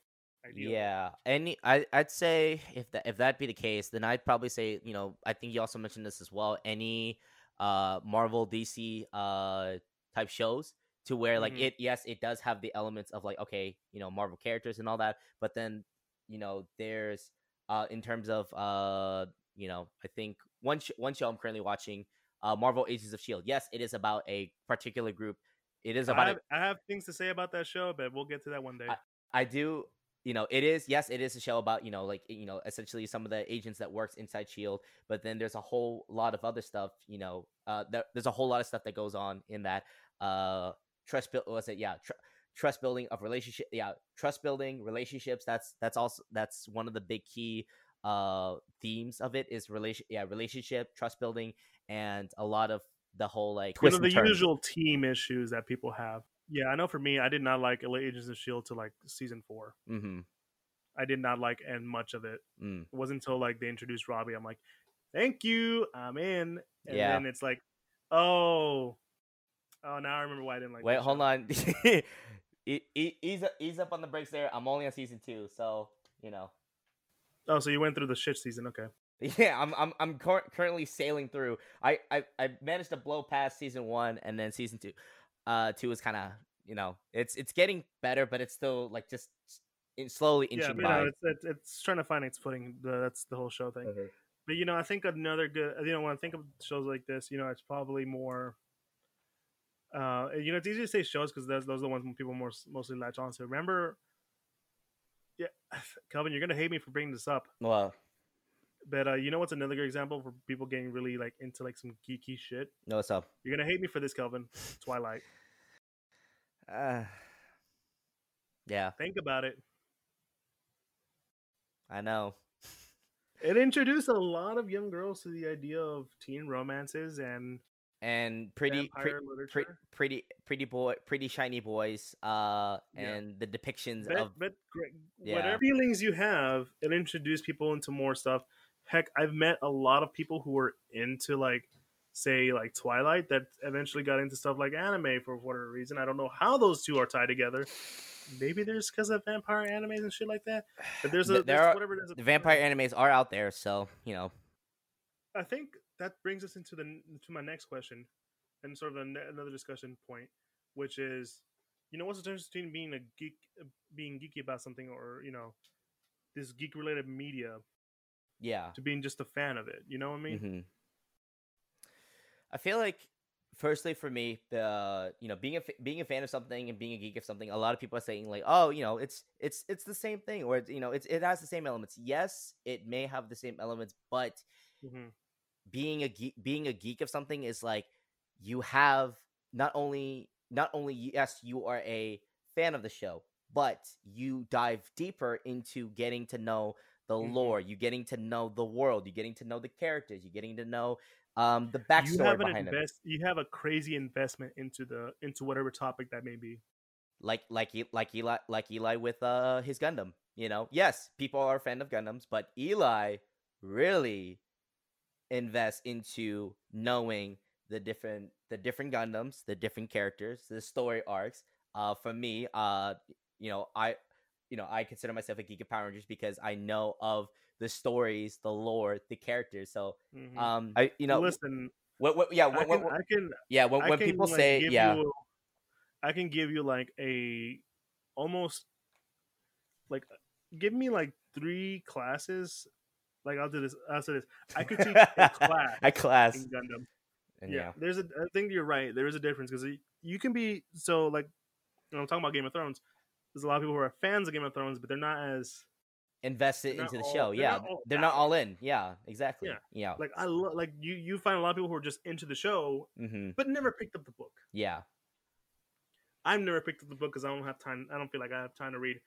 Speaker 1: idea.
Speaker 2: Yeah, any I I'd say if that if that be the case, then I'd probably say you know I think you also mentioned this as well. Any uh Marvel DC uh type shows to where like
Speaker 1: Mhm.
Speaker 2: it yes it does have the elements of like okay you know Marvel characters and all that, but then you know there's uh in terms of uh you know I think one sh- one show I'm currently watching uh Marvel Agents of Shield. Yes, it is about a particular group. It is about a,
Speaker 1: have, I have things to say about that show, but we'll get to that one day.
Speaker 2: I do, you know, it is yes, it is a show about you know, like you know, essentially some of the agents that works inside Shield. But then there's a whole lot of other stuff, you know, uh, there, there's a whole lot of stuff that goes on in that. Uh, trust build was it? Yeah, tr- trust building of relationship. Yeah, trust building relationships. That's that's also that's one of the big key uh themes of it is relation yeah relationship trust building and a lot of the whole like
Speaker 1: you know, the
Speaker 2: and turns.
Speaker 1: usual team issues that people have. Yeah, I know for me, I did not like Elite Agents of Shield to like season four.
Speaker 2: mm-hmm.
Speaker 1: I did not like and much of it.
Speaker 2: mm.
Speaker 1: It wasn't until like they introduced Robbie, I'm like, thank you, I'm in. And
Speaker 2: Yeah.
Speaker 1: then it's like, oh, oh, now I remember why I didn't like.
Speaker 2: Wait, hold
Speaker 1: show.
Speaker 2: on. Ease up, ease up on the brakes there. I'm only on season two, so you know.
Speaker 1: Oh, so you went through the shit season? Okay.
Speaker 2: Yeah, I'm I'm I'm cur- currently sailing through. I, I I managed to blow past season one, and then season two. Uh, two is kind of you know it's it's getting better, but it's still like just slowly
Speaker 1: Yeah,
Speaker 2: inching
Speaker 1: you
Speaker 2: by.
Speaker 1: know, it's, it's it's trying to find its footing. The, that's the whole show thing.
Speaker 2: Mhm.
Speaker 1: But you know, I think another good. You know, when I think of shows like this, you know, it's probably more. Uh, you know, it's easy to say shows because those those are the ones people more mostly latch on to. Remember, yeah, *laughs* Kelvin, you're gonna hate me for bringing this up,
Speaker 2: Well,
Speaker 1: but uh, you know what's another good example for people getting really like into like some geeky shit?
Speaker 2: no, what's up?
Speaker 1: You're gonna hate me for this, Kelvin. Twilight. *sighs*
Speaker 2: Uh, yeah,
Speaker 1: Think about it.
Speaker 2: I know. *laughs*
Speaker 1: It introduced a lot of young girls to the idea of teen romances and
Speaker 2: And pretty, pre- pre- pretty, pretty boy, pretty shiny boys. Uh,
Speaker 1: Yeah.
Speaker 2: and the depictions
Speaker 1: but,
Speaker 2: of
Speaker 1: but great.
Speaker 2: Yeah.
Speaker 1: whatever feelings you have, it introduced people into more stuff. Heck, I've met a lot of people who were into like, say, like Twilight that eventually got into stuff like anime for whatever reason. I don't know how those two are tied together. Maybe there's because of vampire animes and shit like that. But there's a
Speaker 2: there
Speaker 1: there's
Speaker 2: are-
Speaker 1: whatever it is.
Speaker 2: the vampire animes are out there, so you know.
Speaker 1: I think that brings us into the to my next question, and sort of a, another discussion point, which is, you know, what's the difference between being a geek, being geeky about something, or you know, this geek related media,
Speaker 2: Yeah.
Speaker 1: to being just a fan of it. You know what I mean?
Speaker 2: hmm I feel like, firstly, for me, the you know being a being a fan of something and being a geek of something, a lot of people are saying like, oh, you know, it's it's it's the same thing, or it's, you know, it's it has the same elements. Yes, it may have the same elements, but
Speaker 1: hmm
Speaker 2: being a geek being a geek of something is like you have not only not only yes you are a fan of the show but you dive deeper into getting to know the
Speaker 1: Mhm.
Speaker 2: lore you getting to know the world you getting to know the characters you getting to know um the backstory You
Speaker 1: have an
Speaker 2: behind
Speaker 1: invest. You have a crazy investment into the into whatever topic that may be.
Speaker 2: like like like Eli like Eli with uh his Gundam. You know, yes, people are a fan of Gundams, but Eli really invests into knowing the different the different Gundams, the different characters, the story arcs. Uh, for me, uh, you know, I you know I consider myself a geek of Power Rangers because I know of the stories, the lore, the characters. So,
Speaker 1: Mhm.
Speaker 2: um, I you know,
Speaker 1: listen,
Speaker 2: what, what, yeah,
Speaker 1: I
Speaker 2: when,
Speaker 1: can,
Speaker 2: when,
Speaker 1: I can
Speaker 2: yeah, when, when
Speaker 1: can,
Speaker 2: people
Speaker 1: like,
Speaker 2: say, yeah,
Speaker 1: you- I can give you like a almost like give me like three classes. Like I'll do this. I'll say this. I could teach a *laughs* class
Speaker 2: a class,
Speaker 1: in Gundam.
Speaker 2: and
Speaker 1: yeah.
Speaker 2: yeah.
Speaker 1: there's a. I think you're right. There is a difference because you can be so like. You know, I'm talking about Game of Thrones. There's a lot of people who are fans of Game of Thrones, but they're not as
Speaker 2: invested into the
Speaker 1: all-
Speaker 2: show.
Speaker 1: they're
Speaker 2: Yeah,
Speaker 1: not all
Speaker 2: they're not all in. Yeah, exactly.
Speaker 1: Yeah.
Speaker 2: Yeah,
Speaker 1: like I lo- like you. You find a lot of people who are just into the show,
Speaker 2: hmm
Speaker 1: but never picked up the book.
Speaker 2: yeah.
Speaker 1: I've never picked up the book because I don't have time. I don't feel like I have time to read.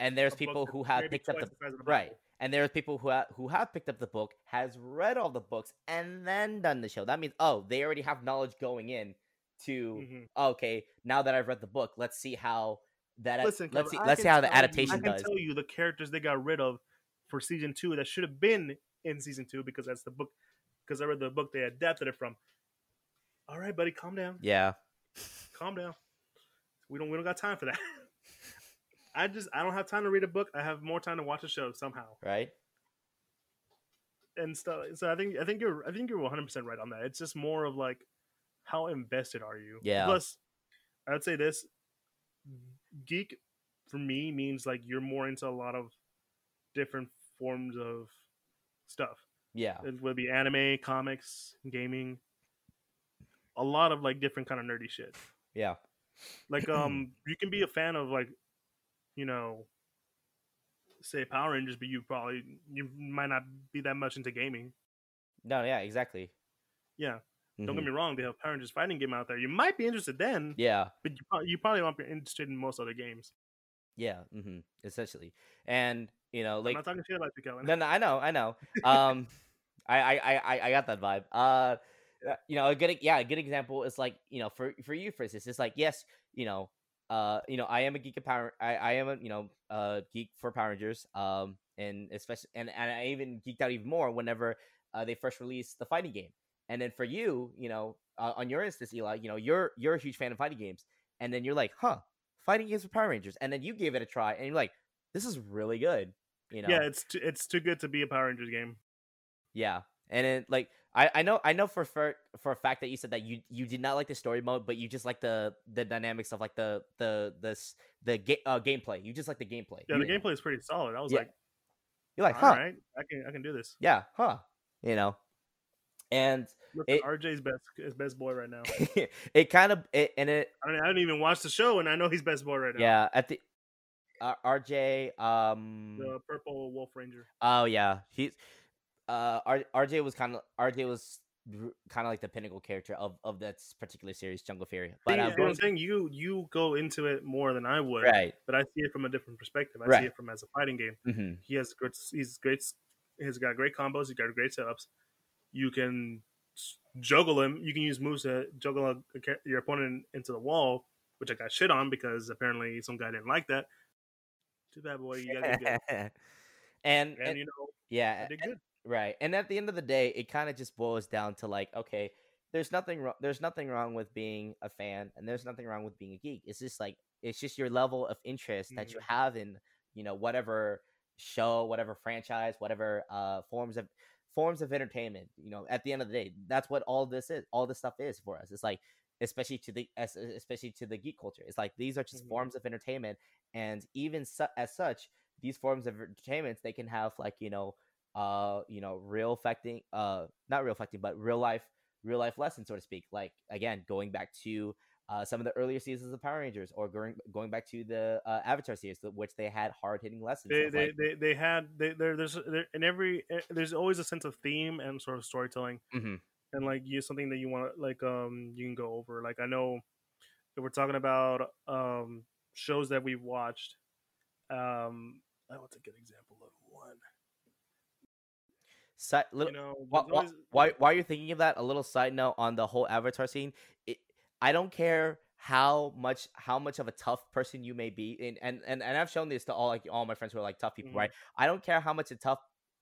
Speaker 2: And there's people who have picked up the
Speaker 1: the
Speaker 2: right, and there's people who ha- who have picked up the book, has read all the books, and then done the show. That means oh, they already have knowledge going in. to
Speaker 1: Mhm.
Speaker 2: okay, now that I've read the book, let's see how that
Speaker 1: Listen,
Speaker 2: let's see
Speaker 1: I
Speaker 2: let's see how the
Speaker 1: tell you-
Speaker 2: adaptation
Speaker 1: I can
Speaker 2: does.
Speaker 1: tell you the characters they got rid of for season two that should have been in season two because that's the book. Because I read the book they adapted it from. All right, buddy, calm down.
Speaker 2: Yeah.
Speaker 1: Calm down. We don't we don't got time for that. *laughs* I just I don't have time to read a book. I have more time to watch a show somehow
Speaker 2: Right?
Speaker 1: and stuff. So I think I think you're I think you're 100 percent right on that. It's just more of like how invested are you?
Speaker 2: Yeah.
Speaker 1: Plus, I would say this geek for me means like you're more into a lot of different forms of stuff.
Speaker 2: Yeah.
Speaker 1: It would be anime, comics, gaming, a lot of like different kind of nerdy shit.
Speaker 2: Yeah.
Speaker 1: Like um, *clears throat* you can be a fan of like, you know, say Power Rangers, but you probably you might not be that much into gaming.
Speaker 2: No, yeah, exactly.
Speaker 1: Yeah, don't
Speaker 2: Mhm.
Speaker 1: get me wrong. They have Power Rangers fighting game out there. You might be interested then,
Speaker 2: Yeah.
Speaker 1: but you probably, you probably won't be interested in most other games.
Speaker 2: Yeah. mm-hmm, Essentially. And, you know,
Speaker 1: I'm
Speaker 2: like
Speaker 1: not talking shit about you, Kelvin.
Speaker 2: No, no, I know, I know. Um, *laughs* I, I, I, I- I got that vibe. Uh, uh, you know, a good, yeah, a good example is like, you know, for for you, for instance, it's like, yes, you know, uh, you know, I am a geek of Power, I, I am a, you know, uh, geek for Power Rangers. Um, and especially, and, and I even geeked out even more whenever uh, they first released the fighting game. And then for you, you know, uh, on your instance, Eli, you know, you're you're a huge fan of fighting games, and then you're like, huh, fighting games with Power Rangers, and then you gave it a try, and you're like, this is really good. You know,
Speaker 1: Yeah, it's too, it's too good to be a Power Rangers game.
Speaker 2: Yeah, and then like I, I know I know for, for for a fact that you said that you you did not like the story mode, but you just like the the dynamics of like the the the the ga- uh, gameplay. You just like the gameplay.
Speaker 1: Yeah,
Speaker 2: You
Speaker 1: the
Speaker 2: know?
Speaker 1: gameplay is pretty solid. I was
Speaker 2: Yeah.
Speaker 1: like,
Speaker 2: You're like,
Speaker 1: all
Speaker 2: huh?
Speaker 1: right, I can I can do this.
Speaker 2: Yeah, huh? You know, and
Speaker 1: Look,
Speaker 2: It-
Speaker 1: RJ's best is best boy right now. *laughs*
Speaker 2: it kind of it and it
Speaker 1: I mean, I didn't even watch the show, and I know he's best boy right now.
Speaker 2: yeah at the uh, RJ um
Speaker 1: the purple Wolf Ranger.
Speaker 2: oh yeah he's uh R- RJ was kind of RJ was kind of like the pinnacle character of of that particular series Jungle Fury. But uh,
Speaker 1: I'm saying you you go into it more than I would,
Speaker 2: right.
Speaker 1: but I see it from a different perspective. I
Speaker 2: Right.
Speaker 1: see it from as a fighting game.
Speaker 2: hmm
Speaker 1: He has great. He's great. He's got great combos. He's got great setups. You can juggle him. You can use moves to juggle a, a your opponent into the wall, which I got shit on because apparently some guy didn't like that. Too bad, boy. You gotta get good. *laughs*
Speaker 2: and,
Speaker 1: And
Speaker 2: and
Speaker 1: you know,
Speaker 2: yeah,
Speaker 1: I did good.
Speaker 2: Right. And at the end of the day, it kind of just boils down to like, okay, there's nothing wrong. There's nothing wrong with being a fan, and there's nothing wrong with being a geek. It's just like it's just your level of interest that you
Speaker 1: Mhm.
Speaker 2: have in you know whatever show, whatever franchise, whatever uh forms of forms of entertainment. You know, at the end of the day, that's what all this is. All this stuff is for us. It's like especially to the especially to the geek culture. It's like these are just
Speaker 1: Mhm.
Speaker 2: forms of entertainment, and even su- as such, these forms of entertainment they can have like you know uh you know real affecting uh not real affecting but real life real life lessons so to speak like again going back to uh, some of the earlier seasons of Power Rangers, or going going back to the uh, Avatar series, which they had hard hitting lessons.
Speaker 1: They they,
Speaker 2: like,
Speaker 1: they, they had they, there there's there, in every eh, there's always a sense of theme and sort of storytelling
Speaker 2: Mhm.
Speaker 1: and like you something that you want to like um you can go over like I know if we're talking about um shows that we've watched um I want to get an example of one
Speaker 2: si- little,
Speaker 1: you know
Speaker 2: why,
Speaker 1: there's
Speaker 2: why, why, while you're thinking of that, a little side note on the whole Avatar scene. It, I don't care how much how much of a tough person you may be, and and and, and I've shown this to all like all my friends who are like tough people,
Speaker 1: Mhm.
Speaker 2: right? I don't care how much a tough,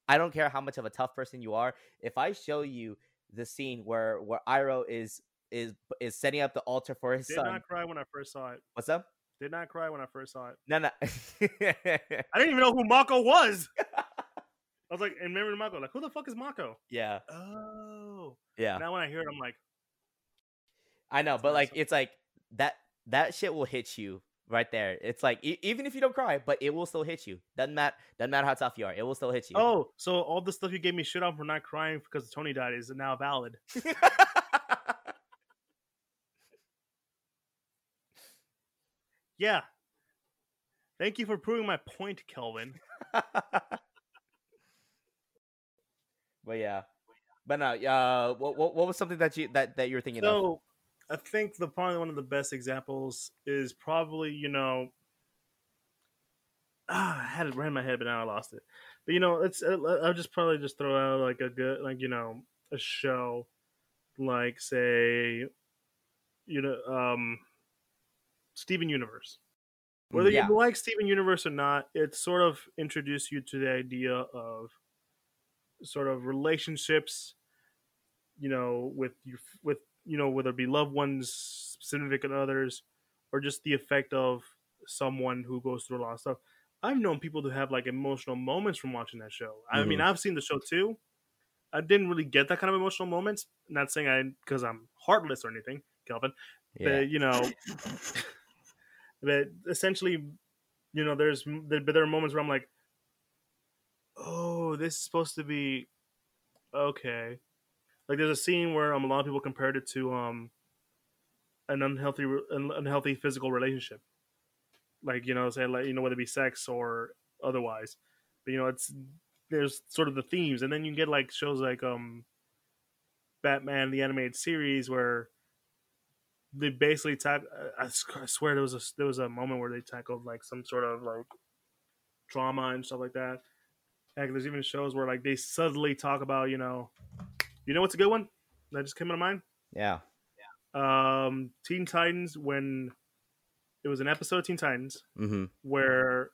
Speaker 2: I don't care how much of a tough person you are. If I show you the scene where where Iroh is is is setting up the altar for his son, did
Speaker 1: not cry when I first saw it
Speaker 2: what's up?
Speaker 1: did not cry when I first saw it
Speaker 2: No, no. *laughs*
Speaker 1: I didn't even know who Mako was *laughs* I was like and remember Mako like who the fuck is Mako
Speaker 2: yeah,
Speaker 1: oh
Speaker 2: yeah.
Speaker 1: now when I hear it I'm like
Speaker 2: I know, but like it's like that that shit will hit you right there. It's like e- even if you don't cry, but it will still hit you. Doesn't matter. Doesn't matter how tough you are. It will still hit you.
Speaker 1: oh so all the stuff you gave me shit on for not crying because Tony died is now valid *laughs* Yeah. Thank you for proving my point, Kelvin. *laughs*
Speaker 2: but yeah, but no. Uh, what, what what was something that you that that you were thinking of?
Speaker 1: So, I think the probably one of the best examples is probably you know, ah, I had it right in my head, but now I lost it. But you know, it's uh, I'll just probably just throw out like a good like you know a show, like say, you know, um, Steven Universe. Whether
Speaker 2: yeah.
Speaker 1: you like Steven Universe or not, it sort of introduced you to the idea of sort of relationships, you know, with you with you know whether it be loved ones, significant others, or just the effect of someone who goes through a lot of stuff. I've known people to have like emotional moments from watching that show. I mean, mm-hmm. I've seen the show too. I didn't really get that kind of emotional moments. Not saying I because I'm heartless or anything, Kelvin.
Speaker 2: yeah.
Speaker 1: But you know, *laughs* but essentially, you know, there's there, but there are moments where I'm like, oh, this is supposed to be okay. Like there's a scene where um, a lot of people compared it to um an unhealthy an unhealthy physical relationship. Like you know, say like you know whether it be sex or otherwise, but you know it's there's sort of the themes, and then you get like shows like um Batman the animated series where they basically tack. I, I swear there was a there was a moment where they tackled like some sort of like trauma and stuff like that. Heck, there's even shows where like they suddenly talk about you know, you know what's a good one that just came to mind.
Speaker 2: yeah. Yeah.
Speaker 1: Um, Teen Titans when it was an episode of Teen Titans
Speaker 2: Mm-hmm.
Speaker 1: where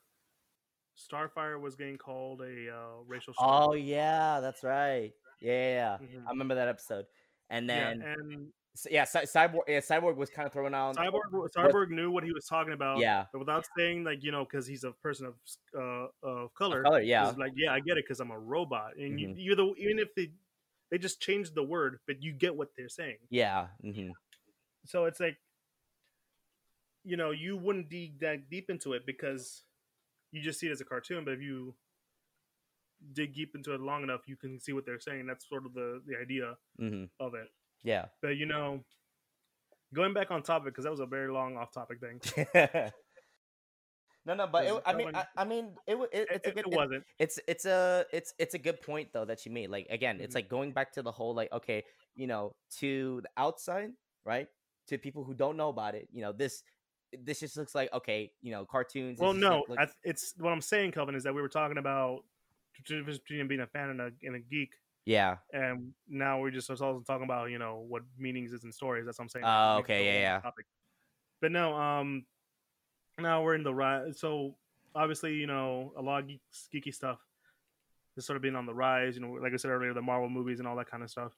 Speaker 1: Starfire was getting called a uh, racial slur.
Speaker 2: Oh yeah, that's right. Yeah, yeah, yeah.
Speaker 1: Mhm.
Speaker 2: I remember that episode. And then
Speaker 1: yeah, and
Speaker 2: yeah, Cy- cyborg. Yeah, cyborg was kind of thrown out.
Speaker 1: Cyborg Cyborg knew what he was talking about.
Speaker 2: Yeah.
Speaker 1: but without saying like you know because he's a person of uh, of color.
Speaker 2: color. Yeah,
Speaker 1: like yeah, I get it because I'm a robot, and you,
Speaker 2: Mhm.
Speaker 1: you're the even if they they just changed the word, but you get what they're saying.
Speaker 2: yeah. hmm
Speaker 1: So it's like you know you wouldn't dig that deep into it because you just see it as a cartoon, but if you dig deep into it long enough, you can see what they're saying. That's sort of the the idea
Speaker 2: hmm
Speaker 1: of it.
Speaker 2: Yeah.
Speaker 1: But you know, going back on topic because that was a very long off topic thing. *laughs*
Speaker 2: no, no, but it, I mean, I, I mean, it, it,
Speaker 1: It,
Speaker 2: it's a good,
Speaker 1: it
Speaker 2: it-
Speaker 1: wasn't.
Speaker 2: it's it's a it's it's a good point though that you made. Like again, it's
Speaker 1: Mhm.
Speaker 2: like going back to the whole like okay, you know, to the outside, right? To people who don't know about it, you know, this this just looks like okay, you know, cartoons.
Speaker 1: Well, no,
Speaker 2: like-
Speaker 1: I, it's what I'm saying, Kelvin, is that we were talking about between being a fan and a, and a geek,
Speaker 2: yeah,
Speaker 1: and now we're just also talking about you know what meanings is in stories. That's what I'm saying.
Speaker 2: Oh,
Speaker 1: it
Speaker 2: okay, yeah, yeah.
Speaker 1: Topic. But no, um, now we're in the rise. So obviously, you know, a lot of geeky stuff has sort of been on the rise. You know, like I said earlier, the Marvel movies and all that kind of stuff.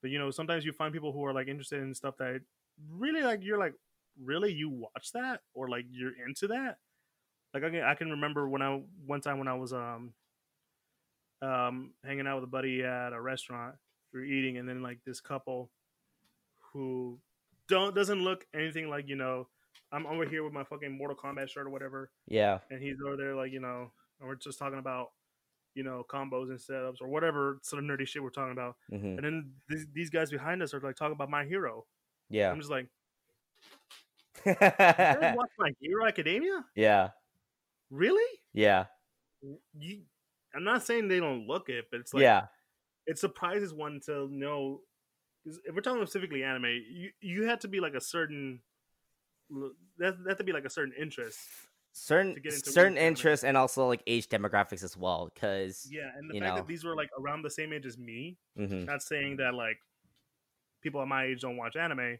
Speaker 1: But you know, sometimes you find people who are like interested in stuff that really like you're like, really you watch that or like you're into that. Like I can I can remember when I one time when I was um um hanging out with a buddy at a restaurant, we were eating, and then like this couple who don't doesn't look anything like you know I'm over here with my fucking Mortal Kombat shirt or whatever,
Speaker 2: yeah,
Speaker 1: and he's over there like you know, and we're just talking about you know combos and setups or whatever sort of nerdy shit we're talking about,
Speaker 2: hmm
Speaker 1: and then these, these guys behind us are like talking about my hero.
Speaker 2: yeah,
Speaker 1: I'm just like, *laughs* watch My Hero Academia?
Speaker 2: yeah,
Speaker 1: Really?
Speaker 2: yeah,
Speaker 1: You? I'm not saying they don't look it, but it's like
Speaker 2: yeah,
Speaker 1: it surprises one to know. 'cause If we're talking specifically anime, you you had to be like a certain. That that to be like a certain interest.
Speaker 2: certain
Speaker 1: to get into
Speaker 2: certain interests and also like age demographics as well. Because
Speaker 1: Yeah, and the fact
Speaker 2: know.
Speaker 1: that these were like around the same age as me,
Speaker 2: hmm
Speaker 1: not saying that like people at my age don't watch anime,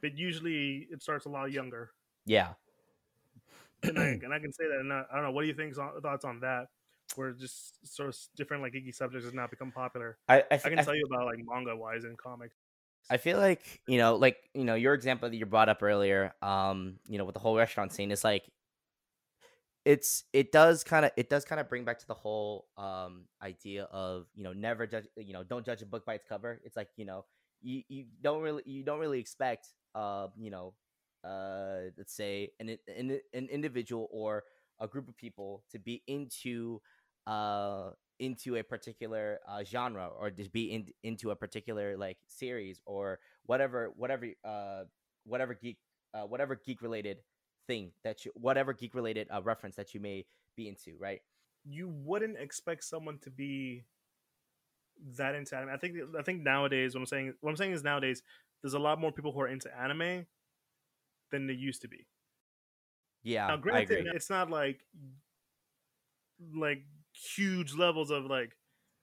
Speaker 1: but usually it starts a lot younger.
Speaker 2: yeah,
Speaker 1: And I, *clears throat* and I can say that. And I, I don't know. What do you think? Thoughts on that? Where just sort of different like geeky subjects has not become popular.
Speaker 2: I I,
Speaker 1: I
Speaker 2: f-
Speaker 1: can
Speaker 2: I
Speaker 1: tell you about like manga wise and comics.
Speaker 2: I feel like you know, like you know, your example that you brought up earlier, um, you know, with the whole restaurant scene is like, it's it does kind of it does kind of bring back to the whole um idea of you know never judge you know don't judge a book by its cover. It's like you know you you don't really you don't really expect uh you know uh let's say an an an individual or a group of people to be into uh into a particular uh, genre or just be in, into a particular like series or whatever whatever uh whatever geek uh, whatever geek related thing that you whatever geek related uh, reference that you may be into right
Speaker 1: You wouldn't expect someone to be that into anime. I think I think nowadays what I'm saying what I'm saying is nowadays there's a lot more people who are into anime than there used to be.
Speaker 2: yeah
Speaker 1: now,
Speaker 2: i
Speaker 1: granted,
Speaker 2: agree
Speaker 1: it's not like like huge levels of like,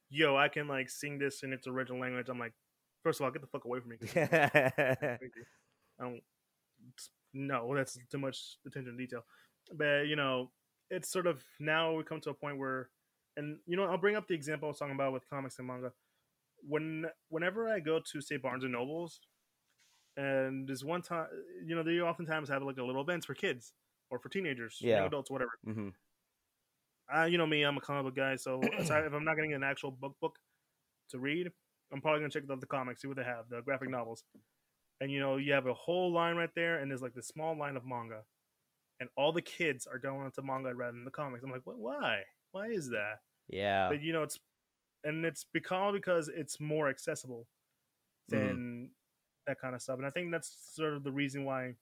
Speaker 1: yo, I can like sing this in its original language. I'm like, first of all, get the fuck away from me. *laughs* I don't no, that's too much attention to detail. But you know, it's sort of now we come to a point where, and you know, I'll bring up the example I was talking about with comics and manga. When whenever I go to say Barnes and Nobles, and there's one time, you know, they oftentimes have like a little events for kids or for teenagers,
Speaker 2: Yeah.
Speaker 1: young adults, whatever.
Speaker 2: hmm
Speaker 1: Uh, you know me, I'm a comic book guy, so aside, if I'm not getting an actual book book to read, I'm probably gonna check out the comics, see what they have, the graphic novels. And you know, you have a whole line right there, and there's like this small line of manga, and all the kids are going into manga rather than the comics. I'm like, what? Why? Why is that?
Speaker 2: Yeah.
Speaker 1: But you know, it's and it's because because it's more accessible
Speaker 2: Mhm.
Speaker 1: than that kind of stuff. And I think that's sort of the reason why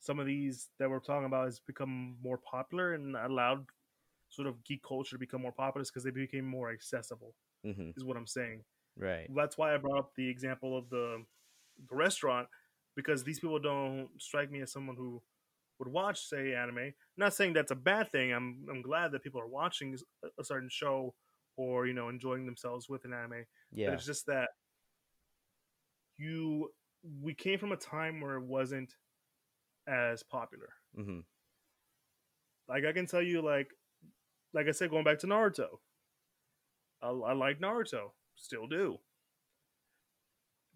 Speaker 1: some of these that we're talking about has become more popular and allowed sort of geek culture to become more popular because they became more accessible.
Speaker 2: hmm
Speaker 1: Is what I'm saying.
Speaker 2: Right.
Speaker 1: That's why I brought up the example of the the restaurant because these people don't strike me as someone who would watch, say, anime. I'm not saying that's a bad thing. I'm I'm glad that people are watching a- certain show or you know enjoying themselves with an anime. But
Speaker 2: Yeah.
Speaker 1: it's just that you we came from a time where it wasn't as popular.
Speaker 2: hmm
Speaker 1: Like I can tell you, like like I said, going back to Naruto, I, I like Naruto, still do.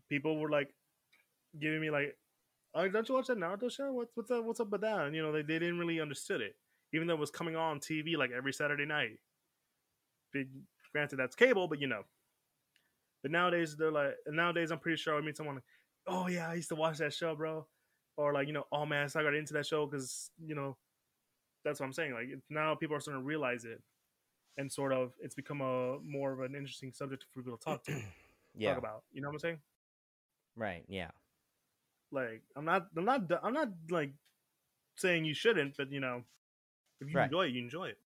Speaker 1: People were like giving me like, "Oh, don't you watch that Naruto show? What's what's up? What's up with that?" And you know, they, they didn't really understood it, even though it was coming on TV like every Saturday night. Big, granted, that's cable, but you know. But nowadays they're like, nowadays I'm pretty sure I meet someone like, "Oh yeah, I used to watch that show, bro," or like, you know, "Oh man, so I got into that show because you know." That's what I'm saying. Like now, people are starting to realize it, and sort of it's become a more of an interesting subject for people to talk to, *clears throat*
Speaker 2: Yeah.
Speaker 1: talk about. You know what I'm saying?
Speaker 2: Right. Yeah.
Speaker 1: Like I'm not, I'm not, I'm not like saying you shouldn't, but you know, if you
Speaker 2: Right.
Speaker 1: enjoy it, you enjoy it.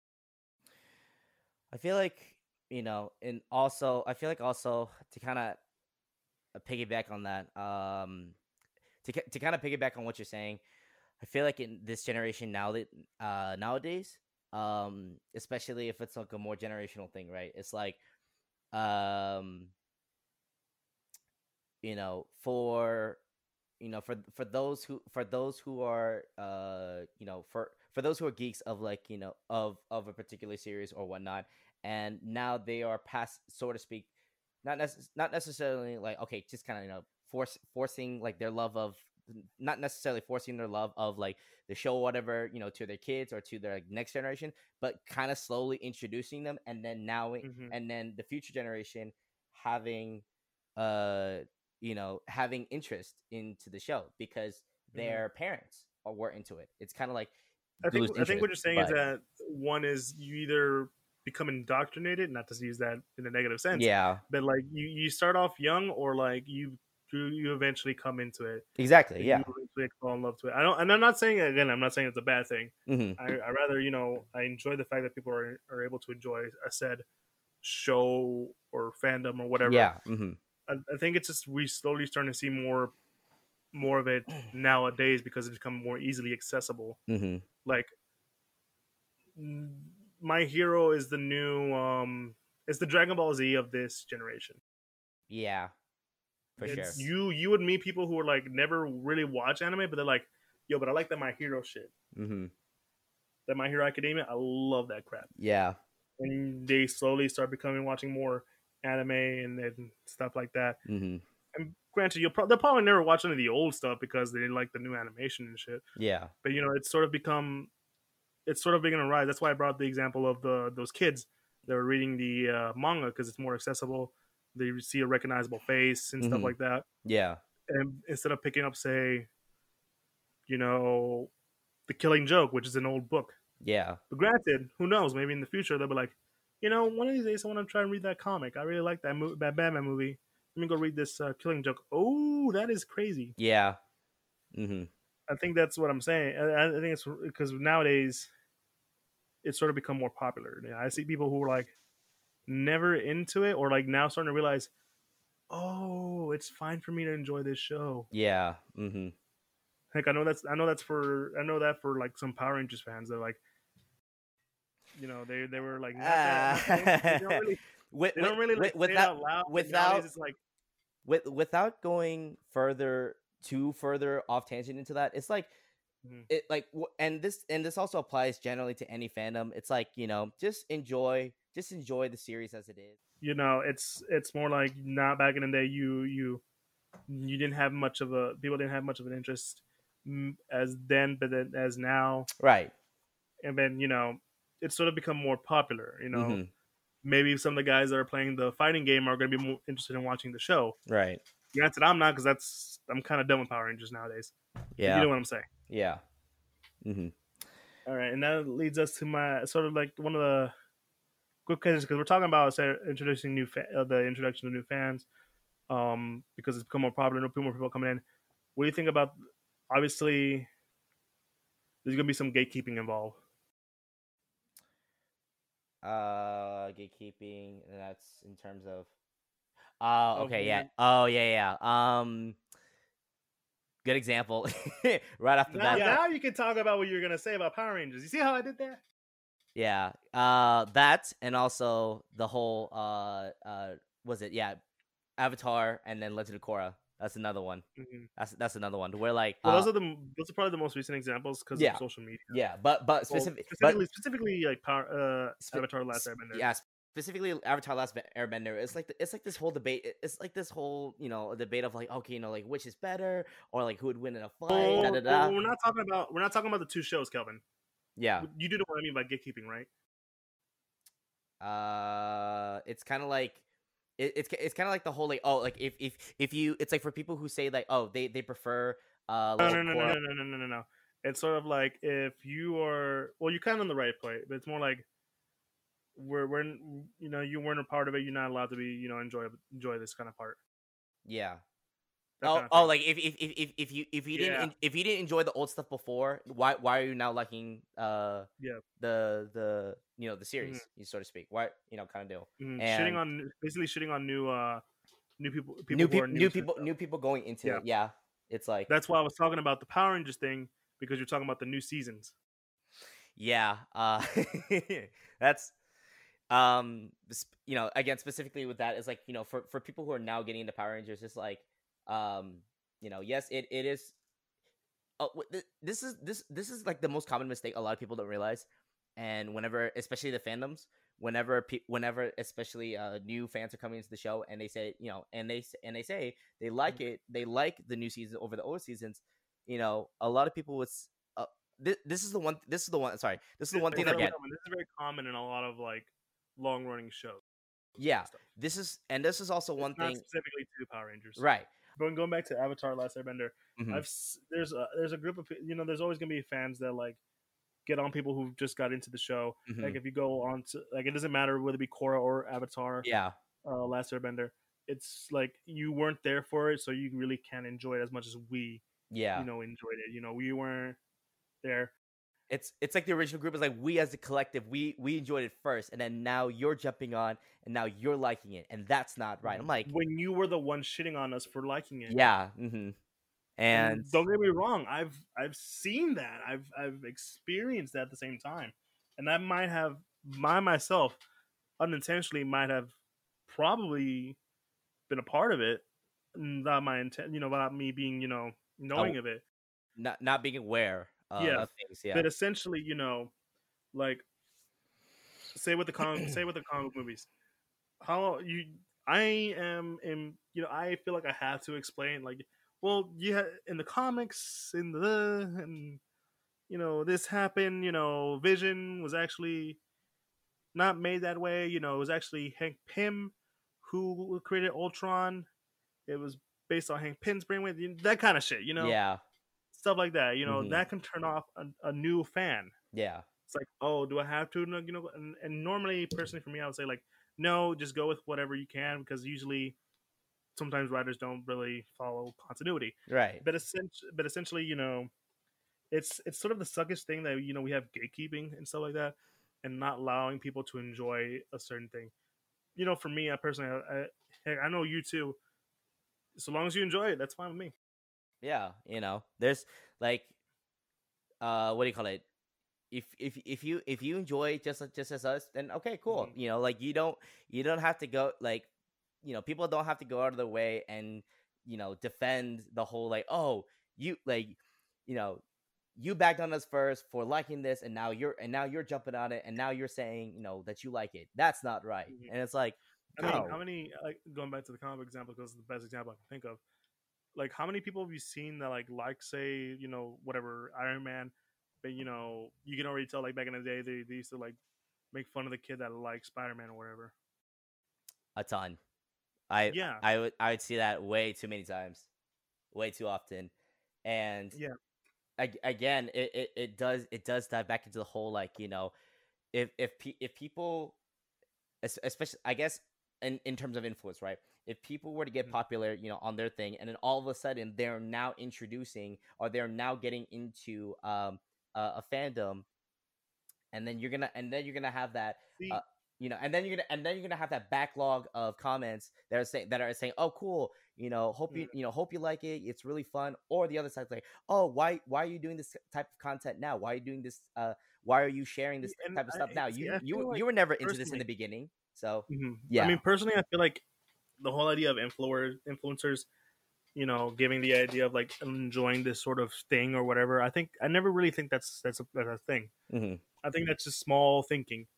Speaker 2: I feel like you know, and also I feel like also to kind of piggyback on that, um, to to kind of piggyback on what you're saying, I feel like in this generation now that uh nowadays, um, especially if it's like a more generational thing, right? It's like, um, you know, for you know, for for those who for those who are uh, you know, for for those who are geeks of like you know of of a particular series or whatnot, and now they are past, so to speak, not not necessarily like okay, just kind of you know force forcing like their love of not necessarily forcing their love of like the show whatever you know to their kids or to their like, next generation, but kind of slowly introducing them, and then now
Speaker 1: Mhm.
Speaker 2: and then the future generation having uh you know having interest into the show because
Speaker 1: Mhm.
Speaker 2: their parents are were into it. It's kind of like
Speaker 1: I think
Speaker 2: lose
Speaker 1: I think what you're
Speaker 2: interest,
Speaker 1: saying is that one is you either become indoctrinated, not to use that in a negative sense,
Speaker 2: yeah,
Speaker 1: but like you you start off young, or like you you, you eventually come into it.
Speaker 2: exactly. Yeah.
Speaker 1: you eventually fall in love to it. I don't, and I'm not saying again. I'm not saying it's a bad thing.
Speaker 2: hmm
Speaker 1: I, I rather, you know, I enjoy the fact that people are, are able to enjoy a said show or fandom or whatever.
Speaker 2: Yeah. hmm
Speaker 1: I, I think it's just we slowly starting to see more more of it *clears throat* nowadays because it's become more easily accessible.
Speaker 2: hmm
Speaker 1: Like my hero is the new um it's the Dragon Ball Z of this generation.
Speaker 2: Yeah. For
Speaker 1: It's-
Speaker 2: sure.
Speaker 1: You you would meet people who are like never really watch anime, but they're like, yo, but I like that my hero shit.
Speaker 2: hmm
Speaker 1: That my hero academia, I love that crap.
Speaker 2: Yeah.
Speaker 1: and they slowly start becoming watching more anime and, and stuff like that.
Speaker 2: hmm
Speaker 1: And granted, you'll pro- they'll probably never watch any of the old stuff because they didn't like the new animation and shit.
Speaker 2: Yeah.
Speaker 1: But you know, it's sort of become, it's sort of beginning to rise. That's why I brought the example of the those kids that were reading the uh, manga because it's more accessible. They see a recognizable face and stuff
Speaker 2: Mhm.
Speaker 1: like that,
Speaker 2: Yeah.
Speaker 1: and instead of picking up, say, you know, the Killing Joke, which is an old book.
Speaker 2: Yeah.
Speaker 1: But granted, who knows? Maybe in the future they'll be like, you know, one of these days I want to try and read that comic. I really like that mo- that Batman movie. Let me go read this uh, Killing Joke. Oh, that is crazy.
Speaker 2: Yeah. hmm
Speaker 1: I think that's what I'm saying. I, I think it's because nowadays it's sort of become more popular. I see people who are like never into it or like now starting to realize, oh, it's fine for me to enjoy this show.
Speaker 2: Yeah. mm-hmm.
Speaker 1: Heck, I know that's I know that's for I know that for like some Power Rangers fans. They're like, you know, they they were like, they don't really, *laughs*
Speaker 2: With,
Speaker 1: they don't really
Speaker 2: with,
Speaker 1: say
Speaker 2: without
Speaker 1: loud.
Speaker 2: without-
Speaker 1: it's like,
Speaker 2: with without going further too further off tangent into that, it's like
Speaker 1: Mhm.
Speaker 2: it like and this and this also applies generally to any fandom. It's like you know just enjoy just enjoy the series as it is.
Speaker 1: you know it's it's more like not back in the day you you you didn't have much of a people didn't have much of an interest as then but then as now
Speaker 2: Right.
Speaker 1: and then you know it's sort of become more popular you know
Speaker 2: Mhm.
Speaker 1: maybe some of the guys that are playing the fighting game are going to be more interested in watching the show
Speaker 2: Right.
Speaker 1: granted i'm not because that's i'm kind of done with power rangers nowadays
Speaker 2: Yeah.
Speaker 1: you know what i'm saying
Speaker 2: yeah. Mm-hmm.
Speaker 1: all right and that leads us to my sort of like one of the quick questions because we're talking about say, introducing new fa- uh, the introduction of new fans um because it's become more popular no more people coming in what do you think about obviously there's gonna be some gatekeeping involved
Speaker 2: Uh, gatekeeping. That's in terms of. Uh,
Speaker 1: Of
Speaker 2: okay, yeah. Oh, yeah, yeah. Um, good example. *laughs* right off the
Speaker 1: now,
Speaker 2: bat.
Speaker 1: now you can talk about what you're gonna say about power rangers you see how i did that
Speaker 2: Yeah. Uh that and also the whole uh uh was it yeah Avatar and then Legend of Korra. That's another one. That's that's another one where like
Speaker 1: well,
Speaker 2: uh,
Speaker 1: those are the those are probably the most recent examples because
Speaker 2: Yeah.
Speaker 1: of social media
Speaker 2: yeah, but but
Speaker 1: Well,
Speaker 2: specific but
Speaker 1: specifically specifically like power uh
Speaker 2: Spe-
Speaker 1: avatar last airbender
Speaker 2: yeah specifically Avatar Last Airbender. It's like the, it's like this whole debate. It's like this whole you know debate of like okay you know like which is better or like who would win in a fight.
Speaker 1: Oh,
Speaker 2: da, da, da.
Speaker 1: well, we're not talking about we're not talking about the two shows kelvin
Speaker 2: Yeah.
Speaker 1: you do know what i mean by gatekeeping right
Speaker 2: uh it's kind of like it, it's it's kind of like the whole like oh like if if if you it's like for people who say like oh they they prefer uh
Speaker 1: No, no, no, no, no, no, no, no, no, no. It's sort of like if you are, well, you're kind of on the right point, but it's more like we're, we're, you know, you weren't a part of it. You're not allowed to be, you know, enjoy enjoy this kind of part.
Speaker 2: yeah
Speaker 1: That
Speaker 2: oh
Speaker 1: kind of
Speaker 2: oh like if if if if, if you if you didn't if you didn't enjoy the old stuff before why why are you now liking uh
Speaker 1: Yeah.
Speaker 2: the the you know the series
Speaker 1: Mhm.
Speaker 2: you so to speak why you know kind of deal
Speaker 1: Mhm,
Speaker 2: and-
Speaker 1: shitting on basically shitting on new, uh, new people, people
Speaker 2: new
Speaker 1: who are
Speaker 2: people
Speaker 1: new,
Speaker 2: new people new people going into
Speaker 1: Yeah.
Speaker 2: it yeah it's like
Speaker 1: That's why I was talking about the Power Rangers thing because you're talking about the new seasons.
Speaker 2: Yeah, uh, *laughs* that's um, you know, again, specifically with that is like you know, for for people who are now getting into Power Rangers, it's like, um, you know, yes, it it is. Uh, this is this this is like the most common mistake a lot of people don't realize, and whenever, especially the fandoms, whenever pe- whenever especially uh new fans are coming into the show and they say you know and they and they say they like it they like the new season over the old seasons you know a lot of people would uh, this, this is the one this is the one sorry this is the one thing that get
Speaker 1: common- This is very common in a lot of like long running shows.
Speaker 2: yeah this is and this is also one
Speaker 1: It's not
Speaker 2: thing
Speaker 1: specifically to Power Rangers,
Speaker 2: right
Speaker 1: Going going back to Avatar: Last Airbender,
Speaker 2: mhm,
Speaker 1: I've there's a there's a group of you know there's always gonna be fans that like get on people who just got into the show.
Speaker 2: mhm,
Speaker 1: Like if you go on to like it doesn't matter whether it be Korra or Avatar,
Speaker 2: yeah
Speaker 1: uh, Last Airbender. It's like you weren't there for it, so you really can't enjoy it as much as we
Speaker 2: yeah
Speaker 1: you know enjoyed it. You know we weren't there.
Speaker 2: It's it's like the original group is like we as a collective we we enjoyed it first and then now you're jumping on and now you're liking it and that's not right i'm like
Speaker 1: when you were the one shitting on us for liking it.
Speaker 2: yeah mm-hmm. and
Speaker 1: don't get me wrong, I've I've seen that. I've I've experienced that at the same time, and I might have my myself unintentionally might have probably been a part of it. Not my intent, you know, without me being, you know, knowing
Speaker 2: Oh,
Speaker 1: of it.
Speaker 2: not not being aware uh,
Speaker 1: Yeah,
Speaker 2: things yeah
Speaker 1: But essentially, you know, like say with the comic, say with the comic *clears throat* movies, how you, I am in, you know, I feel like I have to explain, like, well, yeah, in the comics, in the, and you know, this happened. You know, Vision was actually not made that way. You know, it was actually Hank Pym who created Ultron. It was based on Hank Pym's brainwave. you- That kind of shit. You know,
Speaker 2: yeah
Speaker 1: stuff like that. You know,
Speaker 2: Mhm.
Speaker 1: that can turn off a, a new fan
Speaker 2: yeah
Speaker 1: it's like, oh, do I have to? You know, and, and normally, personally, for me, I would say like, no, just go with whatever you can because usually, sometimes writers don't really follow continuity.
Speaker 2: right
Speaker 1: But essentially, but essentially, you know, it's it's sort of the suckish thing that you know we have gatekeeping and stuff like that, and not allowing people to enjoy a certain thing. You know, for me, I personally, I, I, I know you too. So long as you enjoy it, that's fine with me.
Speaker 2: Yeah you know there's like uh what do you call it if if if you if you enjoy just just as us then okay cool
Speaker 1: Mhm.
Speaker 2: you know like you don't you don't have to go like you know people don't have to go out of their way and you know defend the whole like oh you like you know you backed on us first for liking this and now you're and now you're jumping on it and now you're saying you know that you like it that's not right
Speaker 1: Mhm.
Speaker 2: and it's like
Speaker 1: I mean,
Speaker 2: No.
Speaker 1: how many like going back to the comic example because it's the best example I can think of. Like, how many people have you seen that like like say you know whatever Iron Man, but you know you can already tell like back in the day they, they used to like make fun of the kid that liked Spider Man or whatever.
Speaker 2: a ton i
Speaker 1: Yeah,
Speaker 2: i would i would see that way too many times way too often and
Speaker 1: Yeah.
Speaker 2: ag- again it, it, it does it does dive back into the whole like you know if if pe- if people especially i guess in, in terms of influence right if people were to get
Speaker 1: Mhm.
Speaker 2: popular you know on their thing and then all of a sudden they're now introducing or they're now getting into um a, a fandom and then you're gonna and then you're gonna have that uh, you know and then you're gonna and then you're gonna have that backlog of comments that are saying that are saying oh cool you know hope you you know hope you like it it's really fun or the other side's like oh why why are you doing this type of content now why are you doing this uh why are you sharing this
Speaker 1: and
Speaker 2: type of
Speaker 1: I-
Speaker 2: stuff now you
Speaker 1: I
Speaker 2: you
Speaker 1: like
Speaker 2: you were never into this in the beginning so
Speaker 1: mhm.
Speaker 2: yeah.
Speaker 1: I mean, personally, I feel like the whole idea of influencer influencers, you know, giving the idea of like enjoying this sort of thing or whatever. I think I never really think that's that's a, that's a thing.
Speaker 2: mhm,
Speaker 1: I think that's just small thinking,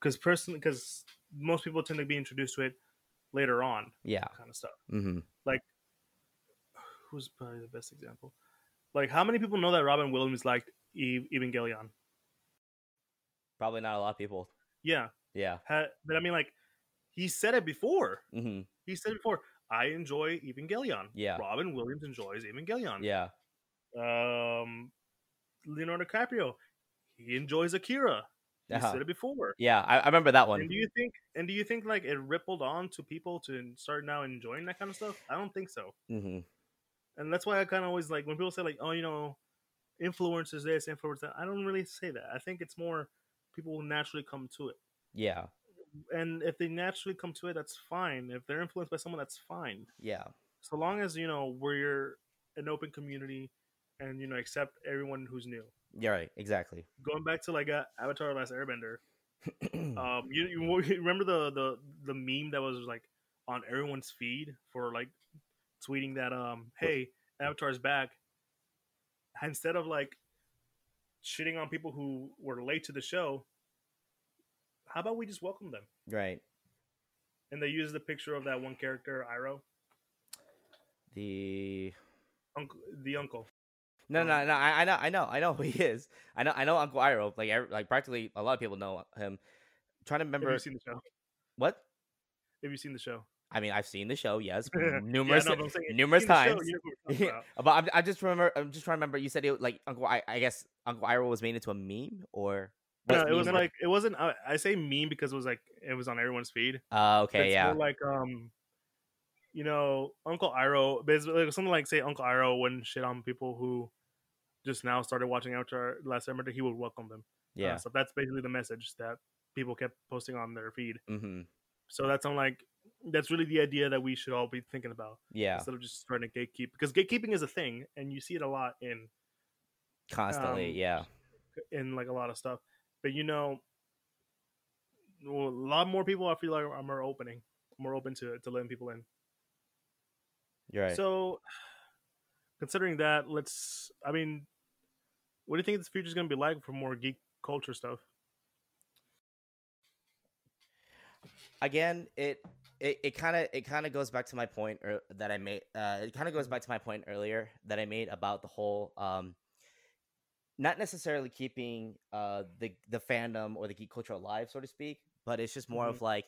Speaker 1: because personally, because most people tend to be introduced to it later on,
Speaker 2: yeah
Speaker 1: kind of stuff.
Speaker 2: hmm
Speaker 1: Who's probably the best example? Like, how many people know that Robin Williams liked Eve Evangelion?
Speaker 2: probably not a lot of people
Speaker 1: Yeah,
Speaker 2: yeah
Speaker 1: ha- but I mean, like, he said it before.
Speaker 2: hmm
Speaker 1: He said it before. I enjoy Evangelion.
Speaker 2: Yeah.
Speaker 1: Robin Williams enjoys Evangelion.
Speaker 2: yeah
Speaker 1: Um, Leonardo DiCaprio, he enjoys Akira. He
Speaker 2: Uh-huh.
Speaker 1: said it before.
Speaker 2: yeah I, I remember that one
Speaker 1: And do you think? And do you think like it rippled on to people to start now enjoying that kind of stuff? I don't think so.
Speaker 2: hmm
Speaker 1: And that's why I kind of always like when people say like, oh, you know, influencers this, influencers that. I don't really say that. I think it's more people will naturally come to it.
Speaker 2: yeah
Speaker 1: And if they naturally come to it, that's fine. If they're influenced by someone, that's fine.
Speaker 2: yeah
Speaker 1: So long as you know we're an open community and you know accept everyone who's new.
Speaker 2: you're right exactly
Speaker 1: Going back to like uh, Avatar: Last Airbender, *clears throat* um, you, you *laughs* you remember the the the meme that was like on everyone's feed for like tweeting that um hey Avatar's back instead of like shitting on people who were late to the show. How about we just welcome them?
Speaker 2: right
Speaker 1: And they use the picture of that one character, Iroh,
Speaker 2: the
Speaker 1: uncle, the uncle.
Speaker 2: No, no, no. I, I know, I know, I know who he is. I know, I know Uncle Iroh. Like, every, like practically a lot of people know him. trying to
Speaker 1: Have
Speaker 2: remember
Speaker 1: you seen the show?
Speaker 2: what?
Speaker 1: Have you seen the show?
Speaker 2: I mean, I've seen the show, yes, *laughs*
Speaker 1: Yeah,
Speaker 2: numerous,
Speaker 1: no, saying,
Speaker 2: numerous
Speaker 1: show,
Speaker 2: times.
Speaker 1: you know who we're talking about. *laughs*
Speaker 2: but I'm, I just remember, I'm just trying to remember. You said it like Uncle. I, I guess Uncle Iroh was made into a meme, or
Speaker 1: No, it was like it wasn't. I, I say meme because it was like it was on everyone's feed.
Speaker 2: Uh, okay,
Speaker 1: it's
Speaker 2: yeah,
Speaker 1: like um, you know, Uncle Iroh. Basically, like something like say Uncle Iroh wouldn't shit on people who just now started watching Avatar Last Airbender. He would welcome them. Uh,
Speaker 2: yeah,
Speaker 1: so that's basically the message that people kept posting on their feed.
Speaker 2: mm-hmm.
Speaker 1: So that's I'm like, that's really the idea that we should all be thinking about
Speaker 2: yeah,
Speaker 1: instead of just trying to gatekeep because gatekeeping is a thing, and you see it a lot in
Speaker 2: constantly,
Speaker 1: um,
Speaker 2: yeah,
Speaker 1: in like a lot of stuff. But you know, a lot more people I feel like are more opening, more open to to letting people in.
Speaker 2: you're right.
Speaker 1: So, considering that, let's. I mean, what do you think this future is going to be like for more geek culture stuff?
Speaker 2: again it it it kind of it kind of goes back to my point er, that i made uh it kind of goes back to my point earlier that i made about the whole um not necessarily keeping uh the the fandom or the geek culture alive so to speak but it's just more
Speaker 1: Mhm.
Speaker 2: of like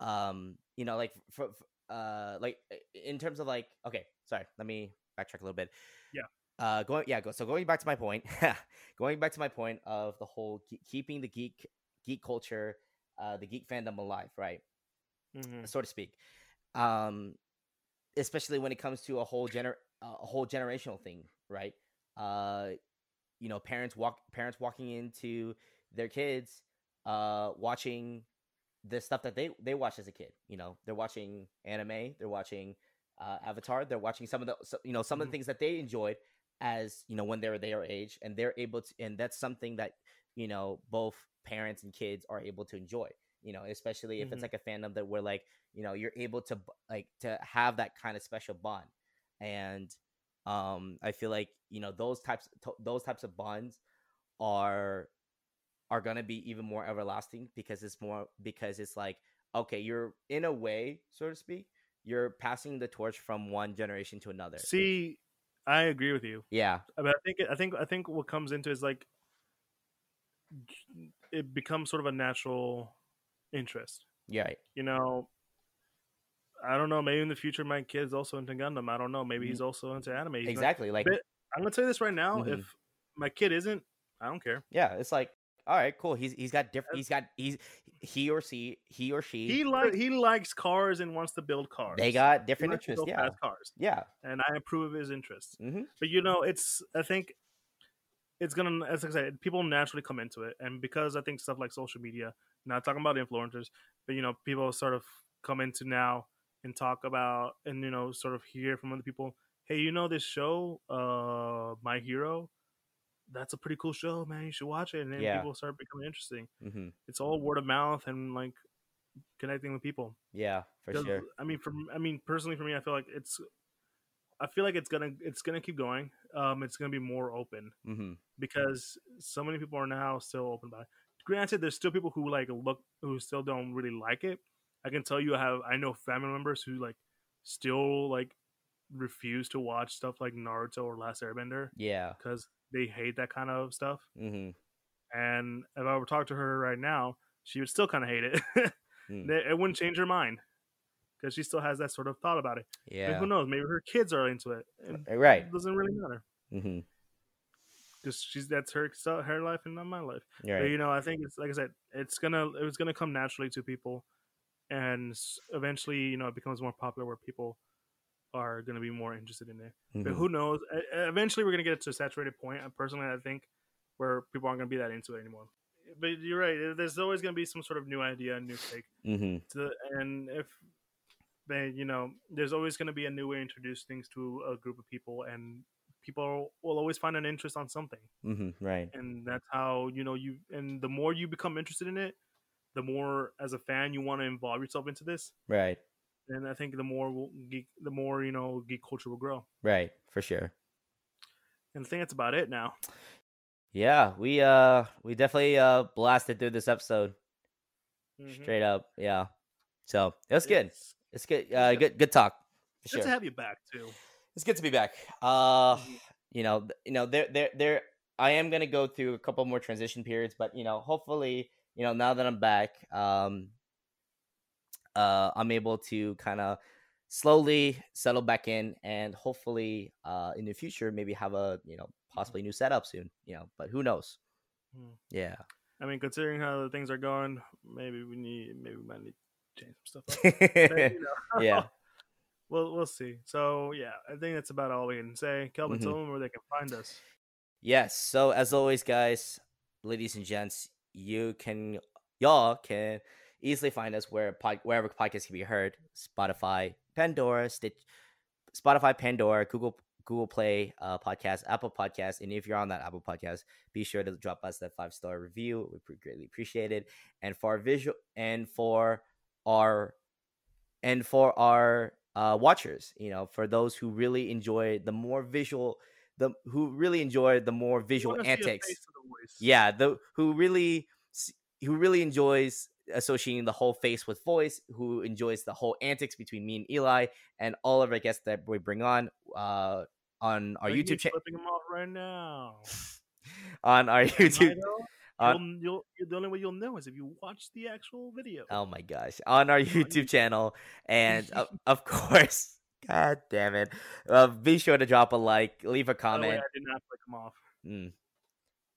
Speaker 2: um you know like for, for uh like in terms of like okay sorry let me backtrack a little bit
Speaker 1: Yeah.
Speaker 2: uh going yeah go, so going back to my point *laughs* going back to my point of the whole ke- keeping the geek geek culture uh the geek fandom alive right
Speaker 1: Mm-hmm.
Speaker 2: so to speak. Um, especially when it comes to a whole gener a whole generational thing, right? Uh, you know, parents walk parents walking into their kids, uh, watching the stuff that they they watched as a kid. You know, they're watching anime, they're watching uh, Avatar, they're watching some of the you know some of the things that they enjoyed as you know when they were their age, and they're able to, and that's something that you know both parents and kids are able to enjoy you know especially if
Speaker 1: Mhm.
Speaker 2: it's like a fandom that we're like you know you're able to like to have that kind of special bond and um i feel like you know those types to- those types of bonds are are gonna be even more everlasting because it's more because it's like okay you're in a way so to speak you're passing the torch from one generation to another
Speaker 1: See, I agree with you.
Speaker 2: yeah
Speaker 1: But I think I think I think what comes into is like it becomes sort of a natural interest.
Speaker 2: yeah.
Speaker 1: You know, I don't know. Maybe in the future, my kid's also into Gundam. I don't know. Maybe he's also into anime. He's not-
Speaker 2: exactly like
Speaker 1: I'm gonna tell you this right now.
Speaker 2: Mhm.
Speaker 1: If my kid isn't, I don't care.
Speaker 2: yeah it's like all right cool he's he's got different he's got he's he or she he or she
Speaker 1: He like he likes cars and wants to build cars.
Speaker 2: they got different interests yeah
Speaker 1: cars,
Speaker 2: yeah
Speaker 1: and I approve of his interests.
Speaker 2: hmm
Speaker 1: But you know, it's I think it's gonna as I said, people naturally come into it, and because I think stuff like social media, not talking about influencers, but you know, people sort of come into now and talk about and you know, sort of hear from other people, hey, you know this show, uh, My Hero, that's a pretty cool show, man. You should watch it, and then
Speaker 2: Yeah.
Speaker 1: people start becoming interesting.
Speaker 2: hmm
Speaker 1: It's all word of mouth and like connecting with people.
Speaker 2: yeah for sure
Speaker 1: I mean, for I mean, personally, for me, I feel like it's, I feel like it's gonna it's gonna keep going. Um, it's gonna be more open
Speaker 2: hmm
Speaker 1: because so many people are now still open about it. Granted, there's still people who like look who still don't really like it. I can tell you, I have I know family members who like still like refuse to watch stuff like Naruto or Last Airbender
Speaker 2: yeah
Speaker 1: because they hate that kind of stuff.
Speaker 2: hmm
Speaker 1: And if I were to talk to her right now, she would still kind of hate it. *laughs*
Speaker 2: Mm.
Speaker 1: It wouldn't change her mind because she still has that sort of thought about it. And
Speaker 2: yeah
Speaker 1: who knows? Maybe her kids are into it.
Speaker 2: Uh, right
Speaker 1: It doesn't really matter
Speaker 2: hmm
Speaker 1: because she's that's her her life and not my life.
Speaker 2: you're
Speaker 1: But you know, I think it's like I said, it's gonna it's gonna come naturally to people, and eventually, you know, it becomes more popular where people are gonna be more interested in it. But
Speaker 2: Mhm.
Speaker 1: who knows? Eventually, we're gonna get to a saturated point. uh, Personally, I think where people aren't gonna be that into it anymore. But you're right. There's always gonna be some sort of new idea, new take.
Speaker 2: Mhm.
Speaker 1: To, and if they, you know, there's always gonna be a new way to introduce things to a group of people, and people will always find an interest on something
Speaker 2: Mhm. Right.
Speaker 1: and that's how you know you and the more you become interested in it the more as a fan you want to involve yourself into this
Speaker 2: Right.
Speaker 1: and i think the more will geek the more you know geek culture will grow
Speaker 2: Right. For sure.
Speaker 1: and i think that's about it now
Speaker 2: Yeah, we uh we definitely uh blasted through this episode
Speaker 1: Mhm.
Speaker 2: straight up. Yeah. So it was good.
Speaker 1: it's,
Speaker 2: It's good. Uh,
Speaker 1: good.
Speaker 2: good. Talk. For
Speaker 1: good
Speaker 2: sure.
Speaker 1: to have you back too
Speaker 2: It's good to be back. Uh,
Speaker 1: Mhm.
Speaker 2: you know, you know, there, there, there. I am gonna go through a couple more transition periods, but you know, hopefully, you know, now that I'm back, um, uh, I'm able to kind of slowly settle back in, and hopefully, uh, in the future, maybe have a you know possibly new setup soon. You know, but who knows?
Speaker 1: Mhm.
Speaker 2: Yeah.
Speaker 1: i mean considering how the things are going maybe we need maybe we might need to change some stuff up. But, you *laughs* know,
Speaker 2: yeah. *laughs*
Speaker 1: we'll we'll see so yeah i think that's about all we can say kelvin
Speaker 2: Mhm.
Speaker 1: tell them where they can find us
Speaker 2: Yes. So as always, guys, ladies and gents, you can y'all can easily find us where wherever podcasts can be heard: Spotify, Pandora, Stitch, Spotify, Pandora, Google Google Play uh, podcast, Apple Podcast, and if you're on that Apple Podcast, be sure to drop us that five star review. We greatly appreciate it. And for our visual and for our and for our uh, watchers, you know, for those who really enjoy the more visual, the who really enjoy the more visual
Speaker 1: wanna see a
Speaker 2: antics.
Speaker 1: the.
Speaker 2: Yeah, the who really who really enjoys associating the whole face with voice, who enjoys the whole antics between me and Eli and all of our guests that we bring on uh on our YouTube channel
Speaker 1: flipping them off right now. *laughs*
Speaker 2: on our YouTube on,
Speaker 1: you'll, you'll, the only way you'll know is if you watch the actual video.
Speaker 2: Oh my gosh. On our YouTube channel. And of, of course, god damn it. Uh, be sure to drop a like, leave a
Speaker 1: the way,
Speaker 2: comment.
Speaker 1: I did not flick them off.
Speaker 2: Mm.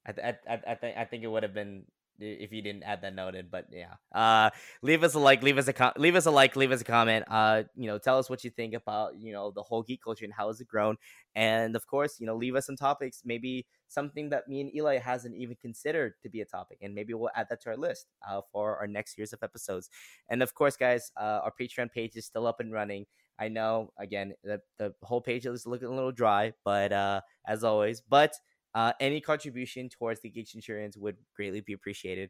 Speaker 2: I, th- I, I, I think I think it would have been if you didn't add that note in, but yeah. Uh, leave us a like, leave us a com- leave us a like, leave us a comment. Uh, you know, tell us what you think about you know the whole geek culture and how has it grown, and of course, you know, leave us some topics, maybe something that me and Eli hasn't even considered to be a topic, and maybe we'll add that to our list uh, for our next series of episodes. And of course, guys, uh, our Patreon page is still up and running. I know, again, the the whole page is looking a little dry, but uh, as always, but uh, any contribution towards the Geek Centurions would greatly be appreciated.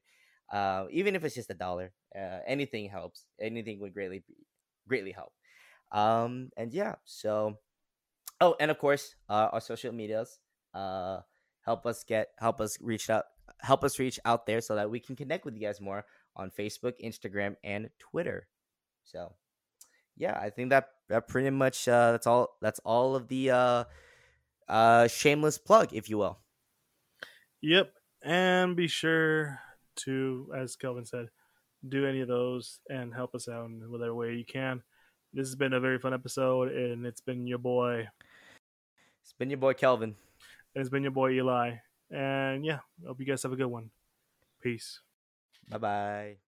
Speaker 2: Uh, even if it's just a dollar, uh, anything helps. Anything would greatly be greatly help. Um, and yeah, so Oh, and of course, uh, our social medias. Uh, help us get help us reach out help us reach out there so that we can connect with you guys more on Facebook, Instagram, and Twitter. So, yeah, I think that that pretty much uh, that's all. That's all of the uh, shameless plug, if you will.
Speaker 1: Yep, and be sure to, as Kelvin said, do any of those and help us out in whatever way you can. This has been a very fun episode, and it's been your boy.
Speaker 2: It's been your boy Kelvin.
Speaker 1: And it's been your boy Eli. And yeah, hope you guys have a good one. Peace.
Speaker 2: Bye bye.